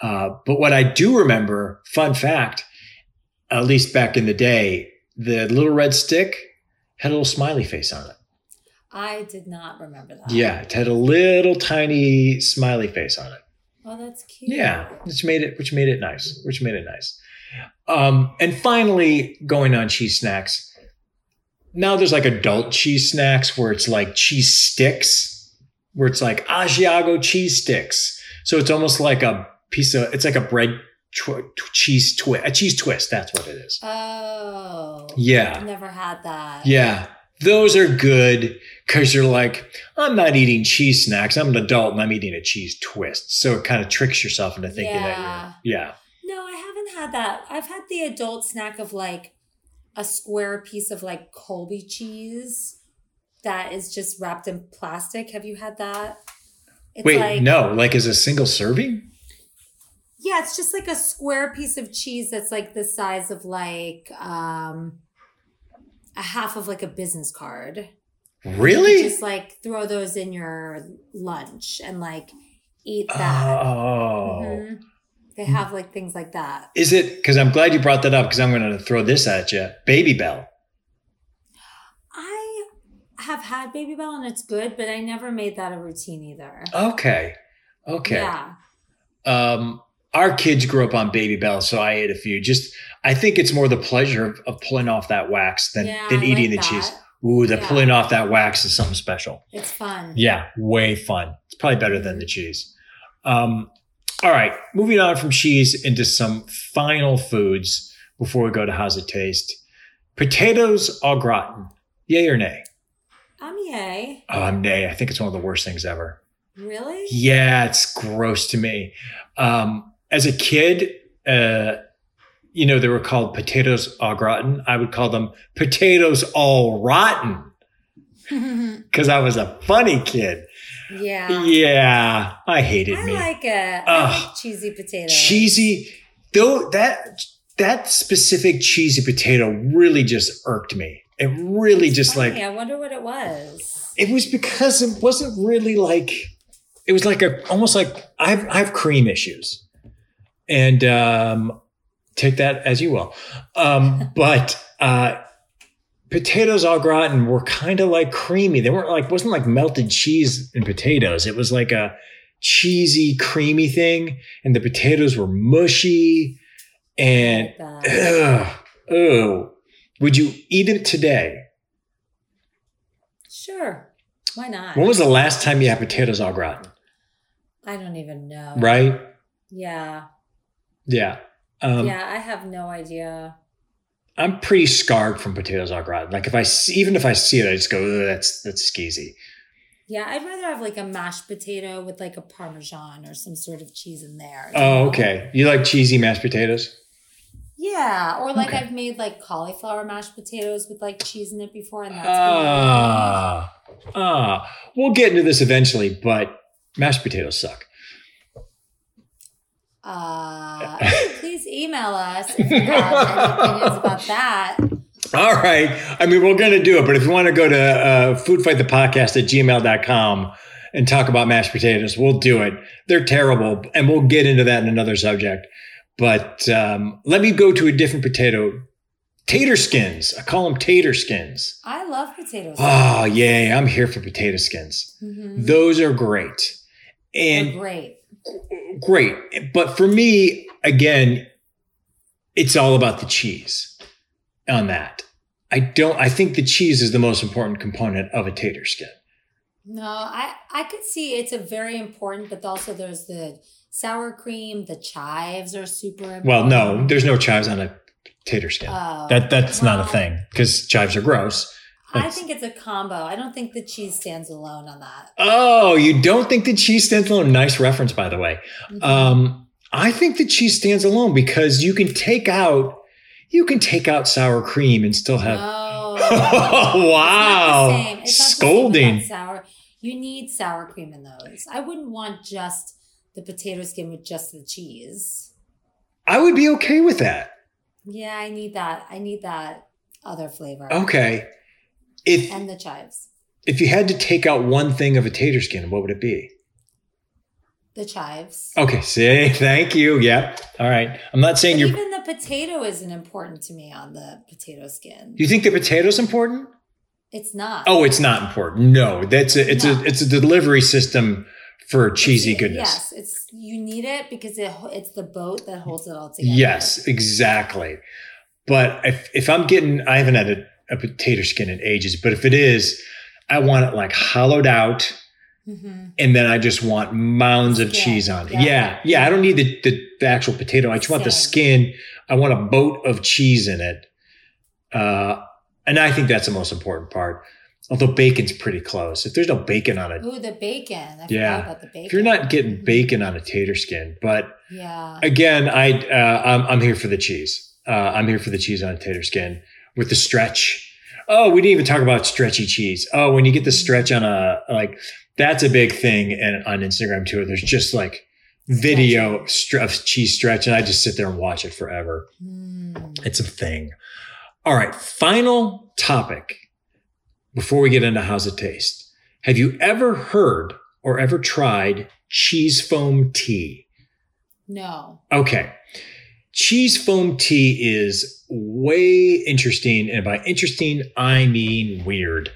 A: Uh, but what I do remember, fun fact, at least back in the day, the little red stick had a little smiley face on it.
B: I did not remember that.
A: Yeah, it had a little tiny smiley face on it.
B: Oh, that's cute.
A: Yeah, which made it which made it nice. Which made it nice. Um, and finally, going on cheese snacks. Now there's like adult cheese snacks where it's like cheese sticks, where it's like Asiago cheese sticks. So it's almost like a piece of it's like a bread tw- cheese twist, a cheese twist. That's what it is.
B: Oh.
A: Yeah.
B: I've never had that.
A: Yeah. Those are good because you're like, I'm not eating cheese snacks. I'm an adult and I'm eating a cheese twist. So it kind of tricks yourself into thinking that you're, yeah.
B: No, I haven't had that. I've had the adult snack of like a square piece of like Colby cheese that is just wrapped in plastic. Have you had that? It's
A: Wait,
B: like,
A: no, like as a single serving?
B: Yeah, it's just like a square piece of cheese that's like the size of like um a half of like a business card.
A: Really?
B: just like throw those in your lunch and like eat that.
A: Oh.
B: Mhm. They have like things like that.
A: Is it because I'm glad you brought that up because I'm going to throw this at you. Babybel.
B: I have had Babybel and it's good, but I never made that a routine either.
A: Okay. Okay.
B: Yeah.
A: Um, our kids grew up on Babybel, so I ate a few. Just, I think it's more the pleasure of, of pulling off that wax than,
B: yeah,
A: than eating
B: like
A: the cheese. Ooh, the
B: Yeah.
A: pulling off that wax is something special.
B: It's fun.
A: Yeah, way fun. It's probably better than the cheese. Um, all right, moving on from cheese into some final foods before we go to how's it taste. Potatoes au gratin, yay or nay?
B: I'm yay.
A: I'm nay. I think it's one of the worst things ever.
B: Really?
A: Yeah, it's gross to me. Um, as a kid, uh, you know, they were called potatoes au gratin. I would call them potatoes all rotten because I was a funny kid.
B: yeah.
A: Yeah, I hated
B: I
A: me.
B: like it. I like cheesy potato.
A: cheesy, though that that specific cheesy potato really just irked me. It really just
B: Funny,
A: like
B: I wonder what it was.
A: it was because it wasn't really like it was like a almost like I have I have cream issues, and um, take that as you will. Um, but uh, potatoes au gratin were kind of like creamy. They weren't like wasn't like melted cheese and potatoes. It was like a cheesy, creamy thing, and the potatoes were mushy and ugh, ugh. Would you eat it today?
B: Sure. Why not?
A: When was the last time you had potatoes au gratin?
B: I don't even know.
A: Right?
B: Yeah.
A: Yeah. Um,
B: yeah, I have no idea.
A: I'm pretty scarred from potatoes au gratin. Like if I see, even if I see it, I just go, that's that's skeezy.
B: Yeah, I'd rather have like a mashed potato with like a parmesan or some sort of cheese in there.
A: Oh,
B: know?
A: okay. You like cheesy mashed potatoes?
B: Yeah, or like
A: Okay.
B: I've made like cauliflower mashed potatoes with like cheese in it before, and that's really nice.
A: Ah, ah. We'll get into this eventually, but mashed potatoes suck.
B: Uh, email us if you have any opinions about that.
A: All right. I mean, we're going to do it, but if you want to go to uh, foodfightthepodcast at gmail.com and talk about mashed potatoes, we'll do it. They're terrible, and we'll get into that in another subject. But um, let me go to a different potato. Tater skins. I call them tater skins.
B: I love potatoes.
A: Oh, yay. I'm here for potato skins.
B: Mhm.
A: Those are great.
B: They're
A: And
B: great.
A: great. But for me, again, it's all about the cheese on that. I don't, I think the cheese is the most important component of a tater skin.
B: No, I I could see it's a very important, but also there's the sour cream, the chives are super important.
A: Well, no, there's no chives on a tater skin.
B: Oh.
A: that That's not a thing because chives are gross.
B: I think it's a combo. I don't think the cheese stands alone on that.
A: Oh, you don't think the cheese stands alone? Nice reference, by the way.
B: Mhm.
A: Um, I think that cheese stands alone because you can take out, you can take out sour cream and still have. Oh, wow.
B: It's not the same. It's not the same
A: Scolding.
B: Sour. You need sour cream in those. I wouldn't want just the potato skin with just the cheese.
A: I would be okay with that.
B: Yeah, I need that. I need that other flavor.
A: Okay. If
B: And the chives.
A: if you had to take out one thing of a tater skin, what would it be?
B: The chives.
A: Okay, say thank you. Yep. All right. I'm not saying you're.
B: even the potato isn't important to me on the potato skin.
A: Do you think the potato's important?
B: It's not.
A: Oh, it's not important. No, that's a it's
B: No.
A: a it's a delivery system for cheesy
B: It's-
A: goodness.
B: Yes, it's you need it because it, it's the boat that holds it all together.
A: Yes, exactly. But if if I'm getting, I haven't had a, a potato skin in ages. But if it is, I want it like hollowed out,
B: hmm
A: and then I just want mounds of
B: Skin,
A: cheese on it.
B: yeah.
A: Yeah, yeah. I don't need the the, the actual potato. I just want the skin. I want a boat of cheese in it. Uh, and I think that's the most important part. Although bacon's pretty close. If there's no bacon on it,
B: Ooh, the bacon. I
A: Yeah.
B: about the bacon.
A: if you're not getting bacon on a tater skin, but
B: Yeah.
A: again, I uh, I'm, I'm here for the cheese. Uh, I'm here for the cheese on a tater skin with the stretch. Oh, we didn't even talk about stretchy cheese. Oh, when you get the stretch on a like that's a big thing and on Instagram too. There's just like video of cheese stretch, and I just sit there and watch it forever.
B: Mm.
A: It's a thing. All right, final topic before we get into how's it taste. Have you ever heard or ever tried cheese foam tea?
B: No.
A: Okay. Cheese foam tea is way interesting. And by interesting, I mean weird.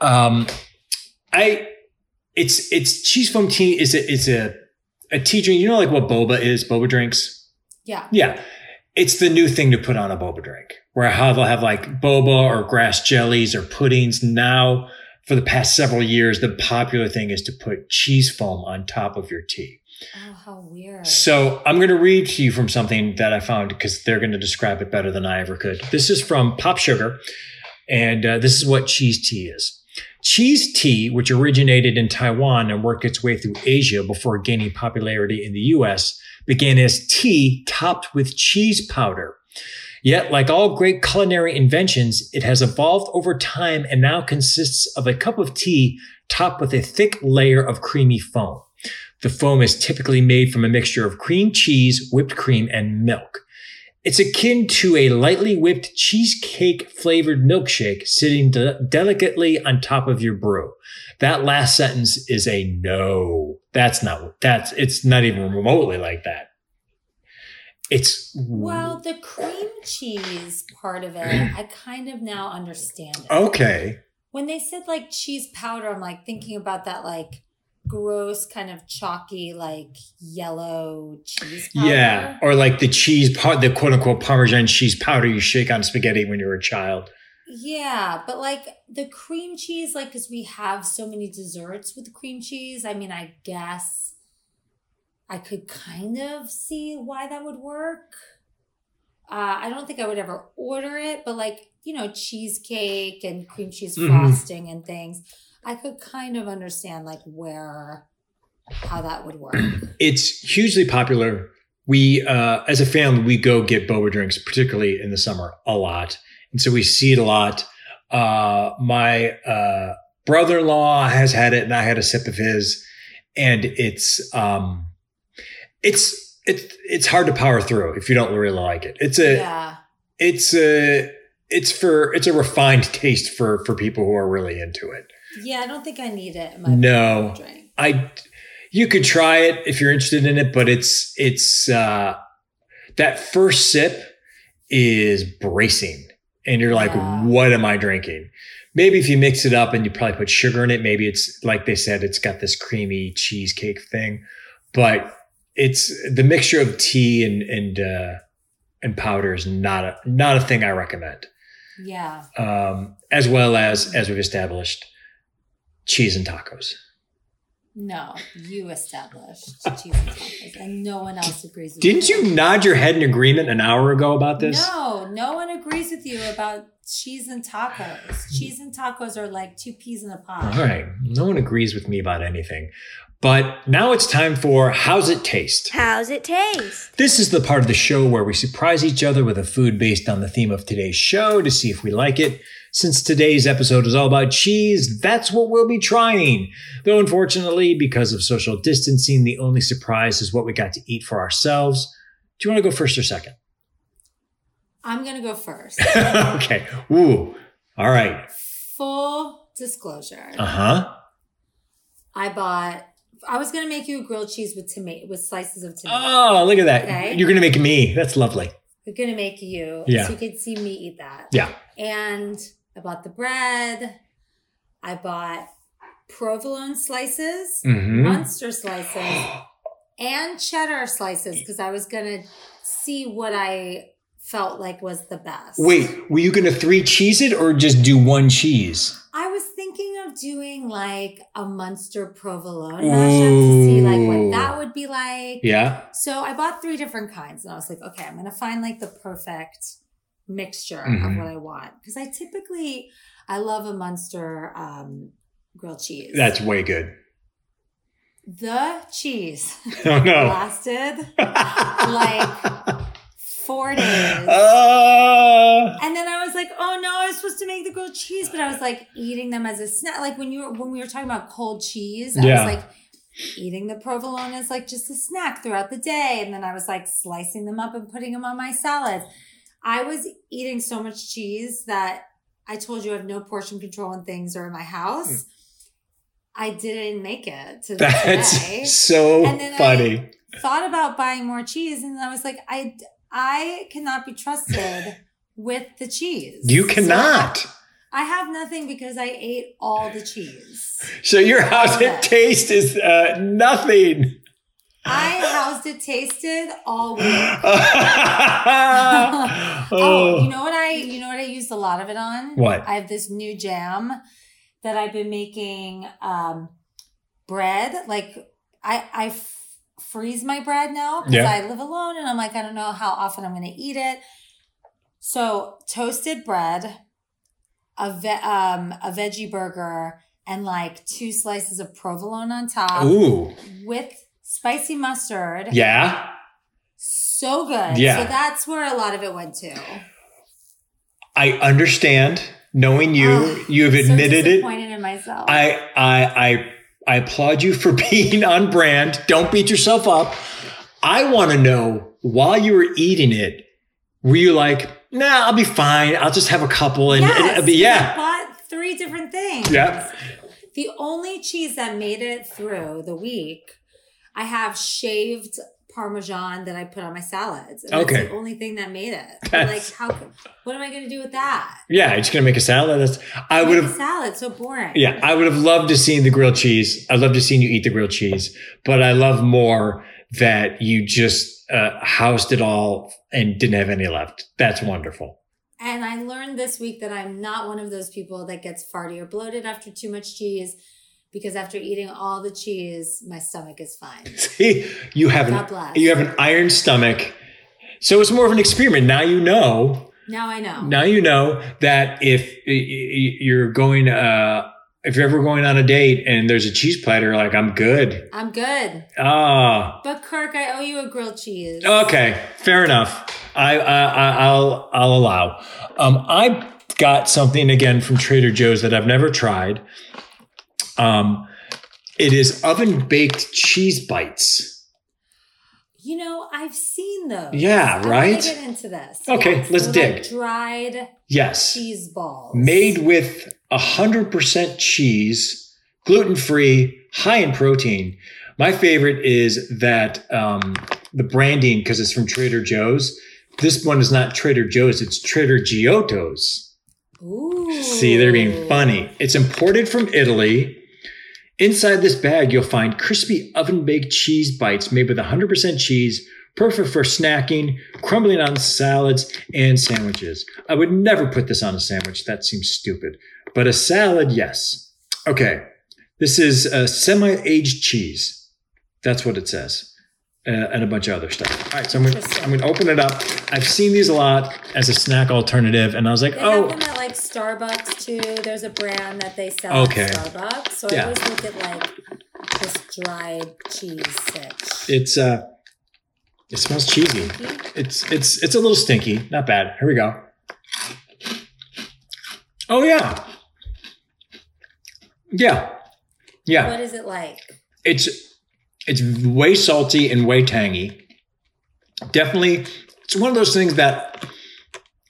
A: Um, I, it's, it's cheese foam tea is a, it's a, a tea drink. You know, like what boba is, boba drinks?
B: Yeah.
A: Yeah. It's the new thing to put on a boba drink where how they'll have like boba or grass jellies or puddings. Now, for the past several years, the popular thing is to put cheese foam on top of your tea.
B: Oh, how weird.
A: So I'm going to read to you from something that I found because they're going to describe it better than I ever could. This is from PopSugar, and uh, this is what cheese tea is. Cheese tea, which originated in Taiwan and worked its way through Asia before gaining popularity in the US, began as tea topped with cheese powder. Yet, like all great culinary inventions, it has evolved over time and now consists of a cup of tea topped with a thick layer of creamy foam. The foam is typically made from a mixture of cream cheese, whipped cream, and milk. It's akin to a lightly whipped cheesecake flavored milkshake sitting de- delicately on top of your brew. That last sentence is a no. That's not, that's, it's not even remotely like that. It's,
B: well, the cream cheese part of it, I kind of now understand it.
A: okay.
B: When they said like cheese powder, I'm like thinking about that like gross kind of chalky like yellow cheese powder.
A: Yeah, or like the cheese part, the quote unquote Parmesan cheese powder you shake on spaghetti when you're a child.
B: Yeah, but like the cream cheese, like because we have so many desserts with cream cheese. I mean, I guess I could kind of see why that would work. Uh, I don't think I would ever order it, but like you know, cheesecake and cream cheese
A: Mhm.
B: frosting and things, I could kind of understand like where how that would work.
A: It's hugely popular. We, uh, as a family, we go get boba drinks, particularly in the summer, a lot, and so we see it a lot. Uh, my uh, brother-in-law has had it, and I had a sip of his, and it's um, it's it's it's hard to power through if you don't really like it. It's a
B: yeah,
A: it's a it's for it's a refined taste for for people who are really into it.
B: Yeah. I don't think I need it.
A: No.
B: drink.
A: I you could try it if you're interested in it, but it's it's uh that first sip is bracing and you're like,
B: Yeah.
A: what am I drinking? Maybe if you mix it up and you probably put sugar in it, maybe it's like they said, it's got this creamy cheesecake thing. But it's the mixture of tea and and uh and powder is not a not a thing I recommend.
B: Yeah.
A: Um, as well as as we've established, cheese and tacos.
B: No, you established cheese and tacos, and no one else agrees with
A: Didn't you nod your head in agreement an hour ago about this?
B: No, no one agrees with you about cheese and tacos. Cheese and tacos are like two peas in a pod.
A: All right. No one agrees with me about anything. But now it's time for How's It Taste?
C: How's it taste?
A: This is the part of the show where we surprise each other with a food based on the theme of today's show to see if we like it. Since today's episode is all about cheese, that's what we'll be trying. Though unfortunately, because of social distancing, the only surprise is what we got to eat for ourselves. Do you want to go first or second?
B: I'm gonna go first.
A: okay. Ooh. All right.
B: Full disclosure.
A: Uh huh.
B: I bought I was gonna make you a grilled cheese with tomato with slices of tomato.
A: Oh, look at that.
B: Okay.
A: You're going to make me. That's lovely.
B: I'm gonna make you
A: Yeah.
B: so you could see me eat that.
A: Yeah.
B: And I bought the bread. I bought provolone slices,
A: Mm-hmm.
B: Munster slices, and cheddar slices because I was gonna see what I felt like was the best.
A: Wait, were you going to three cheese it or just do one cheese?
B: I was thinking of doing like a Munster provolone mashup to see like what that would be like.
A: Yeah.
B: So I bought three different kinds and I was like, okay, I'm gonna find like the perfect mixture of
A: Mhm.
B: what I want. Because I typically I love a Munster um grilled cheese.
A: That's way good.
B: the cheese
A: Oh, no.
B: lasted like four days.
A: Uh,
B: And then I was like, oh no, I was supposed to make the grilled cheese, but I was like eating them as a snack. Like when you were when we were talking about cold cheese, I
A: Yeah.
B: was like eating the provolone as like just a snack throughout the day. And then I was like slicing them up and putting them on my salads. I was eating so much cheese that I told you I have no portion control in things or in my house. I didn't make it to today.
A: that's so
B: then I-
A: funny.
B: Thought about buying more cheese, and I was like, I I cannot be trusted with the cheese.
A: you
B: So
A: cannot.
B: I have nothing because I ate all the cheese.
A: So, your
B: house,
A: it taste is uh, nothing.
B: I housed it tasted all week.
A: oh,
B: oh, you know what I you know what I used a lot of it on?
A: What?
B: I have this new jam that I've been making um bread. Like I I f- freeze my bread now because
A: Yeah.
B: I live alone and I'm like I don't know how often I'm going to eat it. So toasted bread, a ve- um a veggie burger and like two slices of provolone on top
A: Ooh.
B: with spicy mustard.
A: Yeah.
B: So good.
A: Yeah.
B: So that's where a lot of it went to.
A: I understand. Knowing you,
B: Ugh,
A: you have
B: so
A: admitted it.
B: disappointed in myself.
A: I, I, I, I applaud you for being on brand. Don't beat yourself up. I want to know while you were eating it, were you like, nah, I'll be fine. I'll just have a couple and,
B: yes, uh,
A: and it'll
B: I
A: yeah,
B: bought three different things.
A: yeah.
B: The only cheese that made it through the week, I have shaved parmesan that I put on my salads. And
A: Okay.
B: That's the only thing that made it. Like how? What am I going to do with that?
A: Yeah, you're just gonna make a salad. That's I would have.
B: salad. So boring.
A: Yeah, I would have loved to seen the grilled cheese. I'd love to seen you eat the grilled cheese, but I love more that you just uh, housed it all and didn't have any left. That's wonderful.
B: And I learned this week that I'm not one of those people that gets farty or bloated after too much cheese, because after eating all the cheese, my stomach is fine.
A: See, you have
B: God
A: an
B: bless.
A: you have an iron stomach, so it's more of an experiment. Now you know.
B: Now I know.
A: Now you know that if you're going, uh, if you're ever going on a date and there's a cheese platter, like I'm good.
B: I'm good.
A: Ah,
B: But Kirk, I owe you a grilled cheese.
A: okay, fair enough. I, I, I I'll I'll allow. Um, I got something again from Trader Joe's that I've never tried. Um, it is oven baked cheese bites.
B: You know, I've seen those.
A: Yeah,
B: I
A: right?
B: get into this.
A: Okay, let's dig.
B: Like dried
A: Yes,
B: cheese balls.
A: made with hundred percent cheese, gluten free, high in protein. My favorite is that um, the branding because it's from Trader Joe's. This one is not Trader Joe's; it's Trader Giotto's.
B: Ooh.
A: See, they're being funny. It's imported from Italy. Inside this bag, you'll find crispy oven baked cheese bites made with 100% cheese, perfect for snacking, crumbling on salads, and sandwiches. I would never put this on a sandwich. That seems stupid. But a salad, yes. Okay. This is a semi aged cheese. That's what it says. Uh, and a bunch of other stuff. All right, so I'm
B: Interesting.
A: I'm to open it up. I've seen these a lot as a snack alternative, and I was like,
B: They
A: oh,
B: have them at like Starbucks too. There's a brand that they sell
A: Okay.
B: at Starbucks. So I always look at like this dried cheese.
A: It's uh it smells cheesy. It's it's it's a little stinky. Not bad. Here we go. Oh yeah. Yeah. Yeah.
B: What is it like?
A: It's it's way salty and way tangy. Definitely it's one of those things that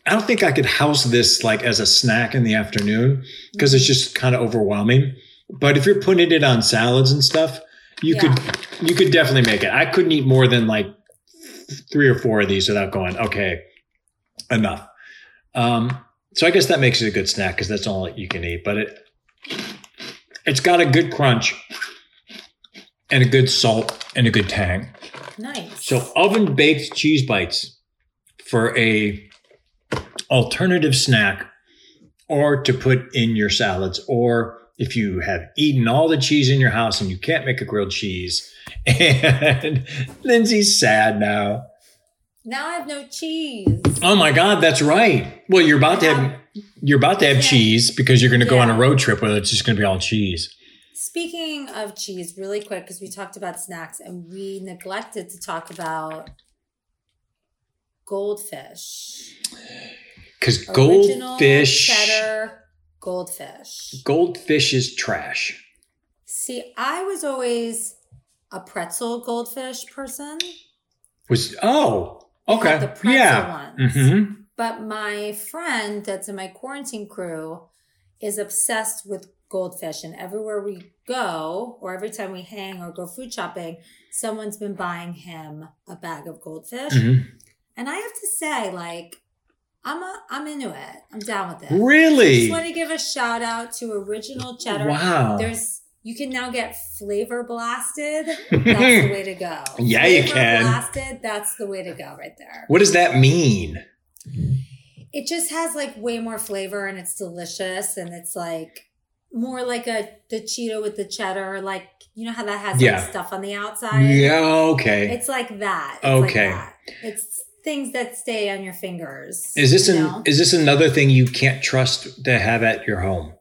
A: I don't think I could house this like as a snack in the afternoon because it's just kind of overwhelming. But if you're putting it on salads and stuff, you
B: Yeah.
A: could you could definitely make it. I couldn't eat more than like three or four of these without going, okay, enough. Um, so I guess that makes it a good snack because that's all you can eat. But it it's got a good crunch and a good salt and a good tang.
B: Nice.
A: So oven baked cheese bites for a alternative snack or to put in your salads or if you have eaten all the cheese in your house and you can't make a grilled cheese and Lindsey's sad now.
B: now I have no cheese.
A: Oh my god, that's right. Well, you're about to have you're about to have
B: Yeah.
A: cheese because you're going to go on a road trip where it's just going to be all cheese.
B: Speaking of cheese, really quick, because we talked about snacks and we neglected to talk about goldfish.
A: Cuz goldfish
B: cheddar goldfish.
A: goldfish is trash.
B: See, I was always a pretzel goldfish person,
A: Was oh, okay.
B: the pretzel
A: yeah.
B: ones.
A: Mhm.
B: but my friend that's in my quarantine crew is obsessed with goldfish. And everywhere we go, or every time we hang or go food shopping, someone's been buying him a bag of goldfish.
A: Mhm.
B: And I have to say, like, I'm a, I'm into it. I'm down with it.
A: Really?
B: i Just want to give a shout out to Original Cheddar.
A: Wow.
B: There's you can now get flavor blasted. That's the way to go.
A: Yeah, you
B: Flavor
A: can.
B: Blasted. That's the way to go right there.
A: what does that mean?
B: It just has like way more flavor and it's delicious and it's like more like a the Cheeto with the cheddar. Like you know how that has
A: Yeah.
B: like stuff on the outside.
A: Yeah, okay.
B: It's like that. It's like
A: Okay.
B: that. It's things that stay on your fingers.
A: Is this an
B: know?
A: is this another thing you can't trust to have at your home?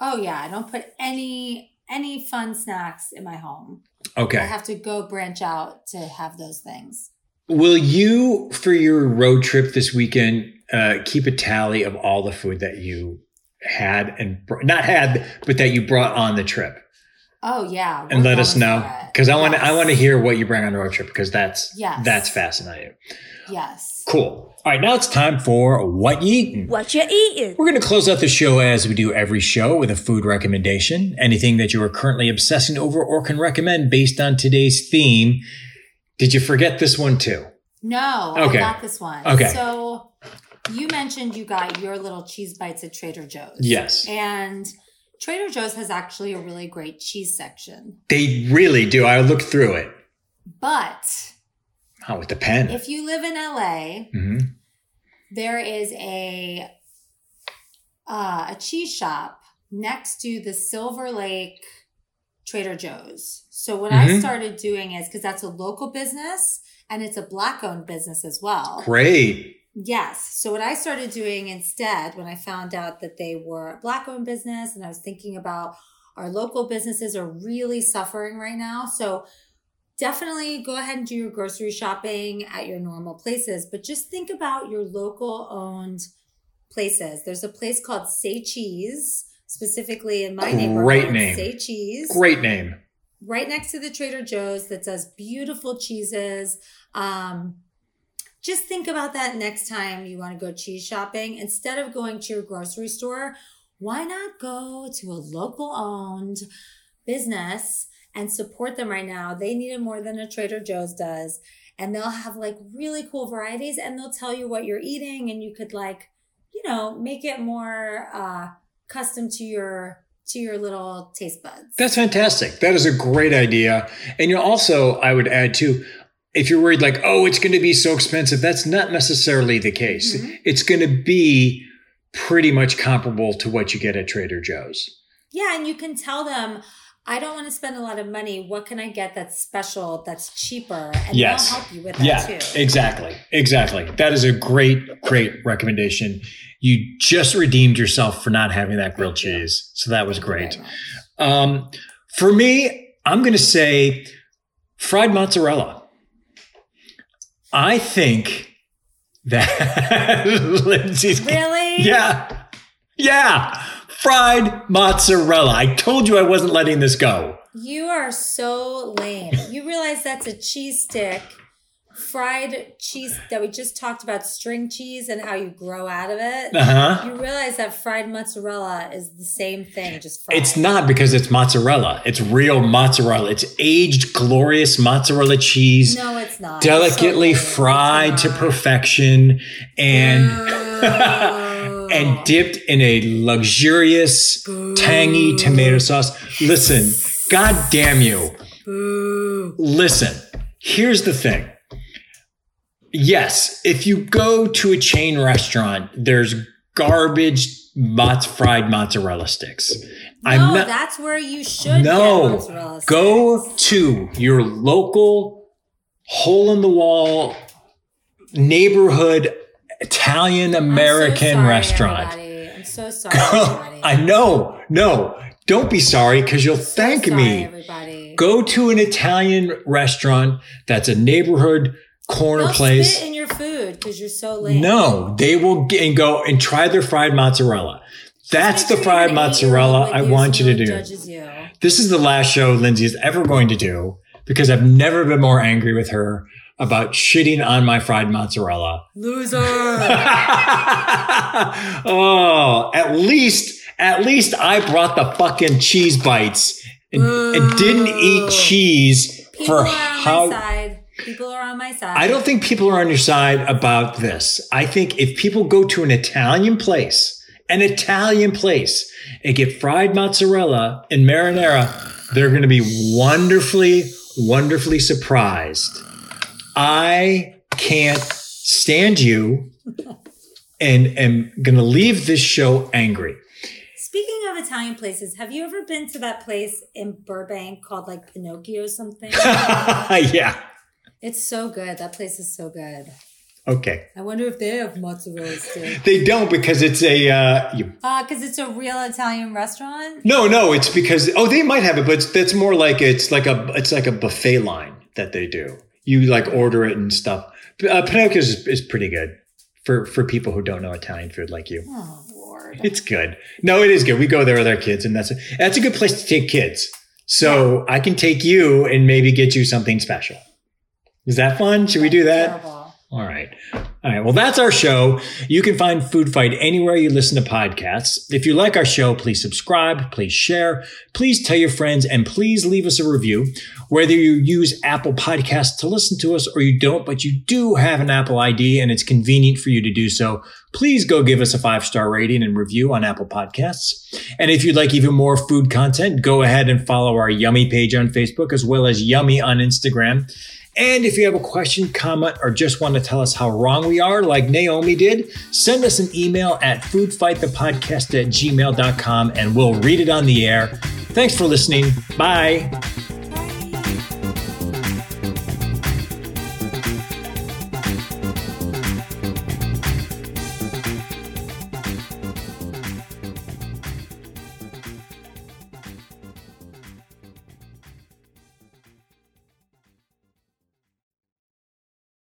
B: Oh yeah, I don't put any any fun snacks in my home.
A: Okay.
B: I have to go branch out to have those things.
A: Will you for your road trip this weekend uh, keep a tally of all the food that you had and br- not had but that you brought on the trip
B: Oh yeah,
A: and
B: we're
A: let us know because I want to I want to hear what you bring on the road trip because that's
B: Yes.
A: that's fascinating.
B: Yes.
A: Cool. All right, now it's time for what you eating.
C: What you eating?
A: We're going to close out the show as we do every show with a food recommendation. Anything that you are currently obsessing over or can recommend based on today's theme. Did you forget this one too?
B: No,
A: Okay.
B: I got this one.
A: Okay.
B: So you mentioned you got your little cheese bites at Trader Joe's.
A: Yes.
B: And Trader Joe's has actually a really great cheese section.
A: They really do. I looked through it.
B: But
A: Oh, the pen.
B: if you live in LA,
A: hmm
B: there is a uh, a cheese shop next to the Silver Lake Trader Joe's. So what I
A: Mhm.
B: started doing is because that's a local business and it's a black owned business as well.
A: Great.
B: Yes. So what I started doing instead when I found out that they were a black owned business and I was thinking about our local businesses are really suffering right now. So definitely go ahead and do your grocery shopping at your normal places, but just think about your local owned places. There's a place called Say Cheese, specifically in my
A: Great
B: neighborhood.
A: Great name.
B: Say Cheese
A: Great name.
B: right next to the Trader Joe's that does beautiful cheeses. Um, just think about that next time you want to go cheese shopping. Instead of going to your grocery store, why not go to a local owned business and support them right now? They need it more than a Trader Joe's does. And they'll have like really cool varieties and they'll tell you what you're eating and you could like, you know, make it more uh custom to your to your little taste buds.
A: That's fantastic. That is a great idea. And you also, I would add too, if you're worried like, oh, it's going to be so expensive, that's not necessarily the case.
B: Mhm.
A: It's going to be pretty much comparable to what you get at Trader Joe's.
B: Yeah, and you can tell them, I don't want to spend a lot of money. What can I get that's special, that's cheaper? And
A: Yes.
B: they'll help you with that
A: Yeah,
B: too.
A: exactly. Exactly. That is a great, great recommendation. You just redeemed yourself for not having that grilled
B: Thank you.
A: cheese. So that was
B: Thank
A: great. Um, for me, I'm going to say fried mozzarella. I think that Lindsey's.
B: Really?
A: Yeah. Yeah. Fried mozzarella. I told you I wasn't letting this go.
B: You are so lame. You realize that's a cheese stick, fried cheese that we just talked about, string cheese and how you grow out of it.
A: Uh huh.
B: You realize that fried mozzarella is the same thing, just fried.
A: It's not because it's mozzarella. It's real mozzarella. It's aged, glorious mozzarella cheese,
B: No, it's not.
A: delicately
B: It's so
A: fried
B: It's
A: to perfection, and and dipped in a luxurious, tangy tomato sauce. Listen, god damn you.
B: Boo.
A: Listen, here's the thing. Yes, if you go to a chain restaurant, there's garbage mozz fried mozzarella sticks.
B: No, that's where you should
A: No, Go to your local hole in the wall neighborhood Italian
B: I'm so
A: American
B: sorry,
A: restaurant.
B: everybody. I'm so sorry,
A: Go. I know, no, don't be sorry because you'll
B: So
A: thank
B: sorry,
A: me.
B: Everybody.
A: Go to an Italian restaurant that's a neighborhood corner
B: They'll
A: place.
B: spit in your food because you're so late.
A: No, they will get and go and try their fried mozzarella. That's the fried mozzarella I want you to do.
B: You.
A: This is the last show Lindsey is ever going to do because I've never been more angry with her about shitting on my fried mozzarella.
B: Loser.
A: oh, at least, at least I brought the fucking cheese bites and, and didn't eat cheese
B: People
A: for how.
B: People are on my side.
A: I don't think people are on your side about this. I think if people go to an Italian place, an Italian place, and get fried mozzarella and marinara, they're going to be wonderfully, wonderfully surprised. I can't stand you and am going to leave this show angry.
B: Speaking of Italian places, have you ever been to that place in Burbank called like Pinocchio something?
A: yeah.
B: It's so good. That place is so good.
A: Okay.
B: I wonder if they have mozzarella sticks.
A: They don't because it's a, uh, you
B: Uh, because it's a real Italian restaurant.
A: No, no, it's because oh, they might have it, but it's, that's more like it's like a it's like a buffet line that they do. You like order it and stuff. Uh, Pinocchio's is, is pretty good for for people who don't know Italian food like you.
B: Oh Lord.
A: It's good. No, it is good. We go there with our kids, and that's a, that's a good place to take kids. So I can take you and maybe get you something special. Is that fun? Should we do that?
B: Terrible.
A: All right. All right. Well, that's our show. You can find Food Fight anywhere you listen to podcasts. If you like our show, please subscribe, please share, please tell your friends, and please leave us a review. Whether you use Apple Podcasts to listen to us or you don't, but you do have an Apple ID and it's convenient for you to do so, please go give us a five star rating and review on Apple Podcasts. And if you'd like even more food content, go ahead and follow our Yummy page on Facebook as well as Yummy on Instagram. And if you have a question, comment, or just want to tell us how wrong we are, like Naomi did, send us an email at foodfightthepodcast at gmail.com and we'll read it on the air. Thanks for listening. Bye.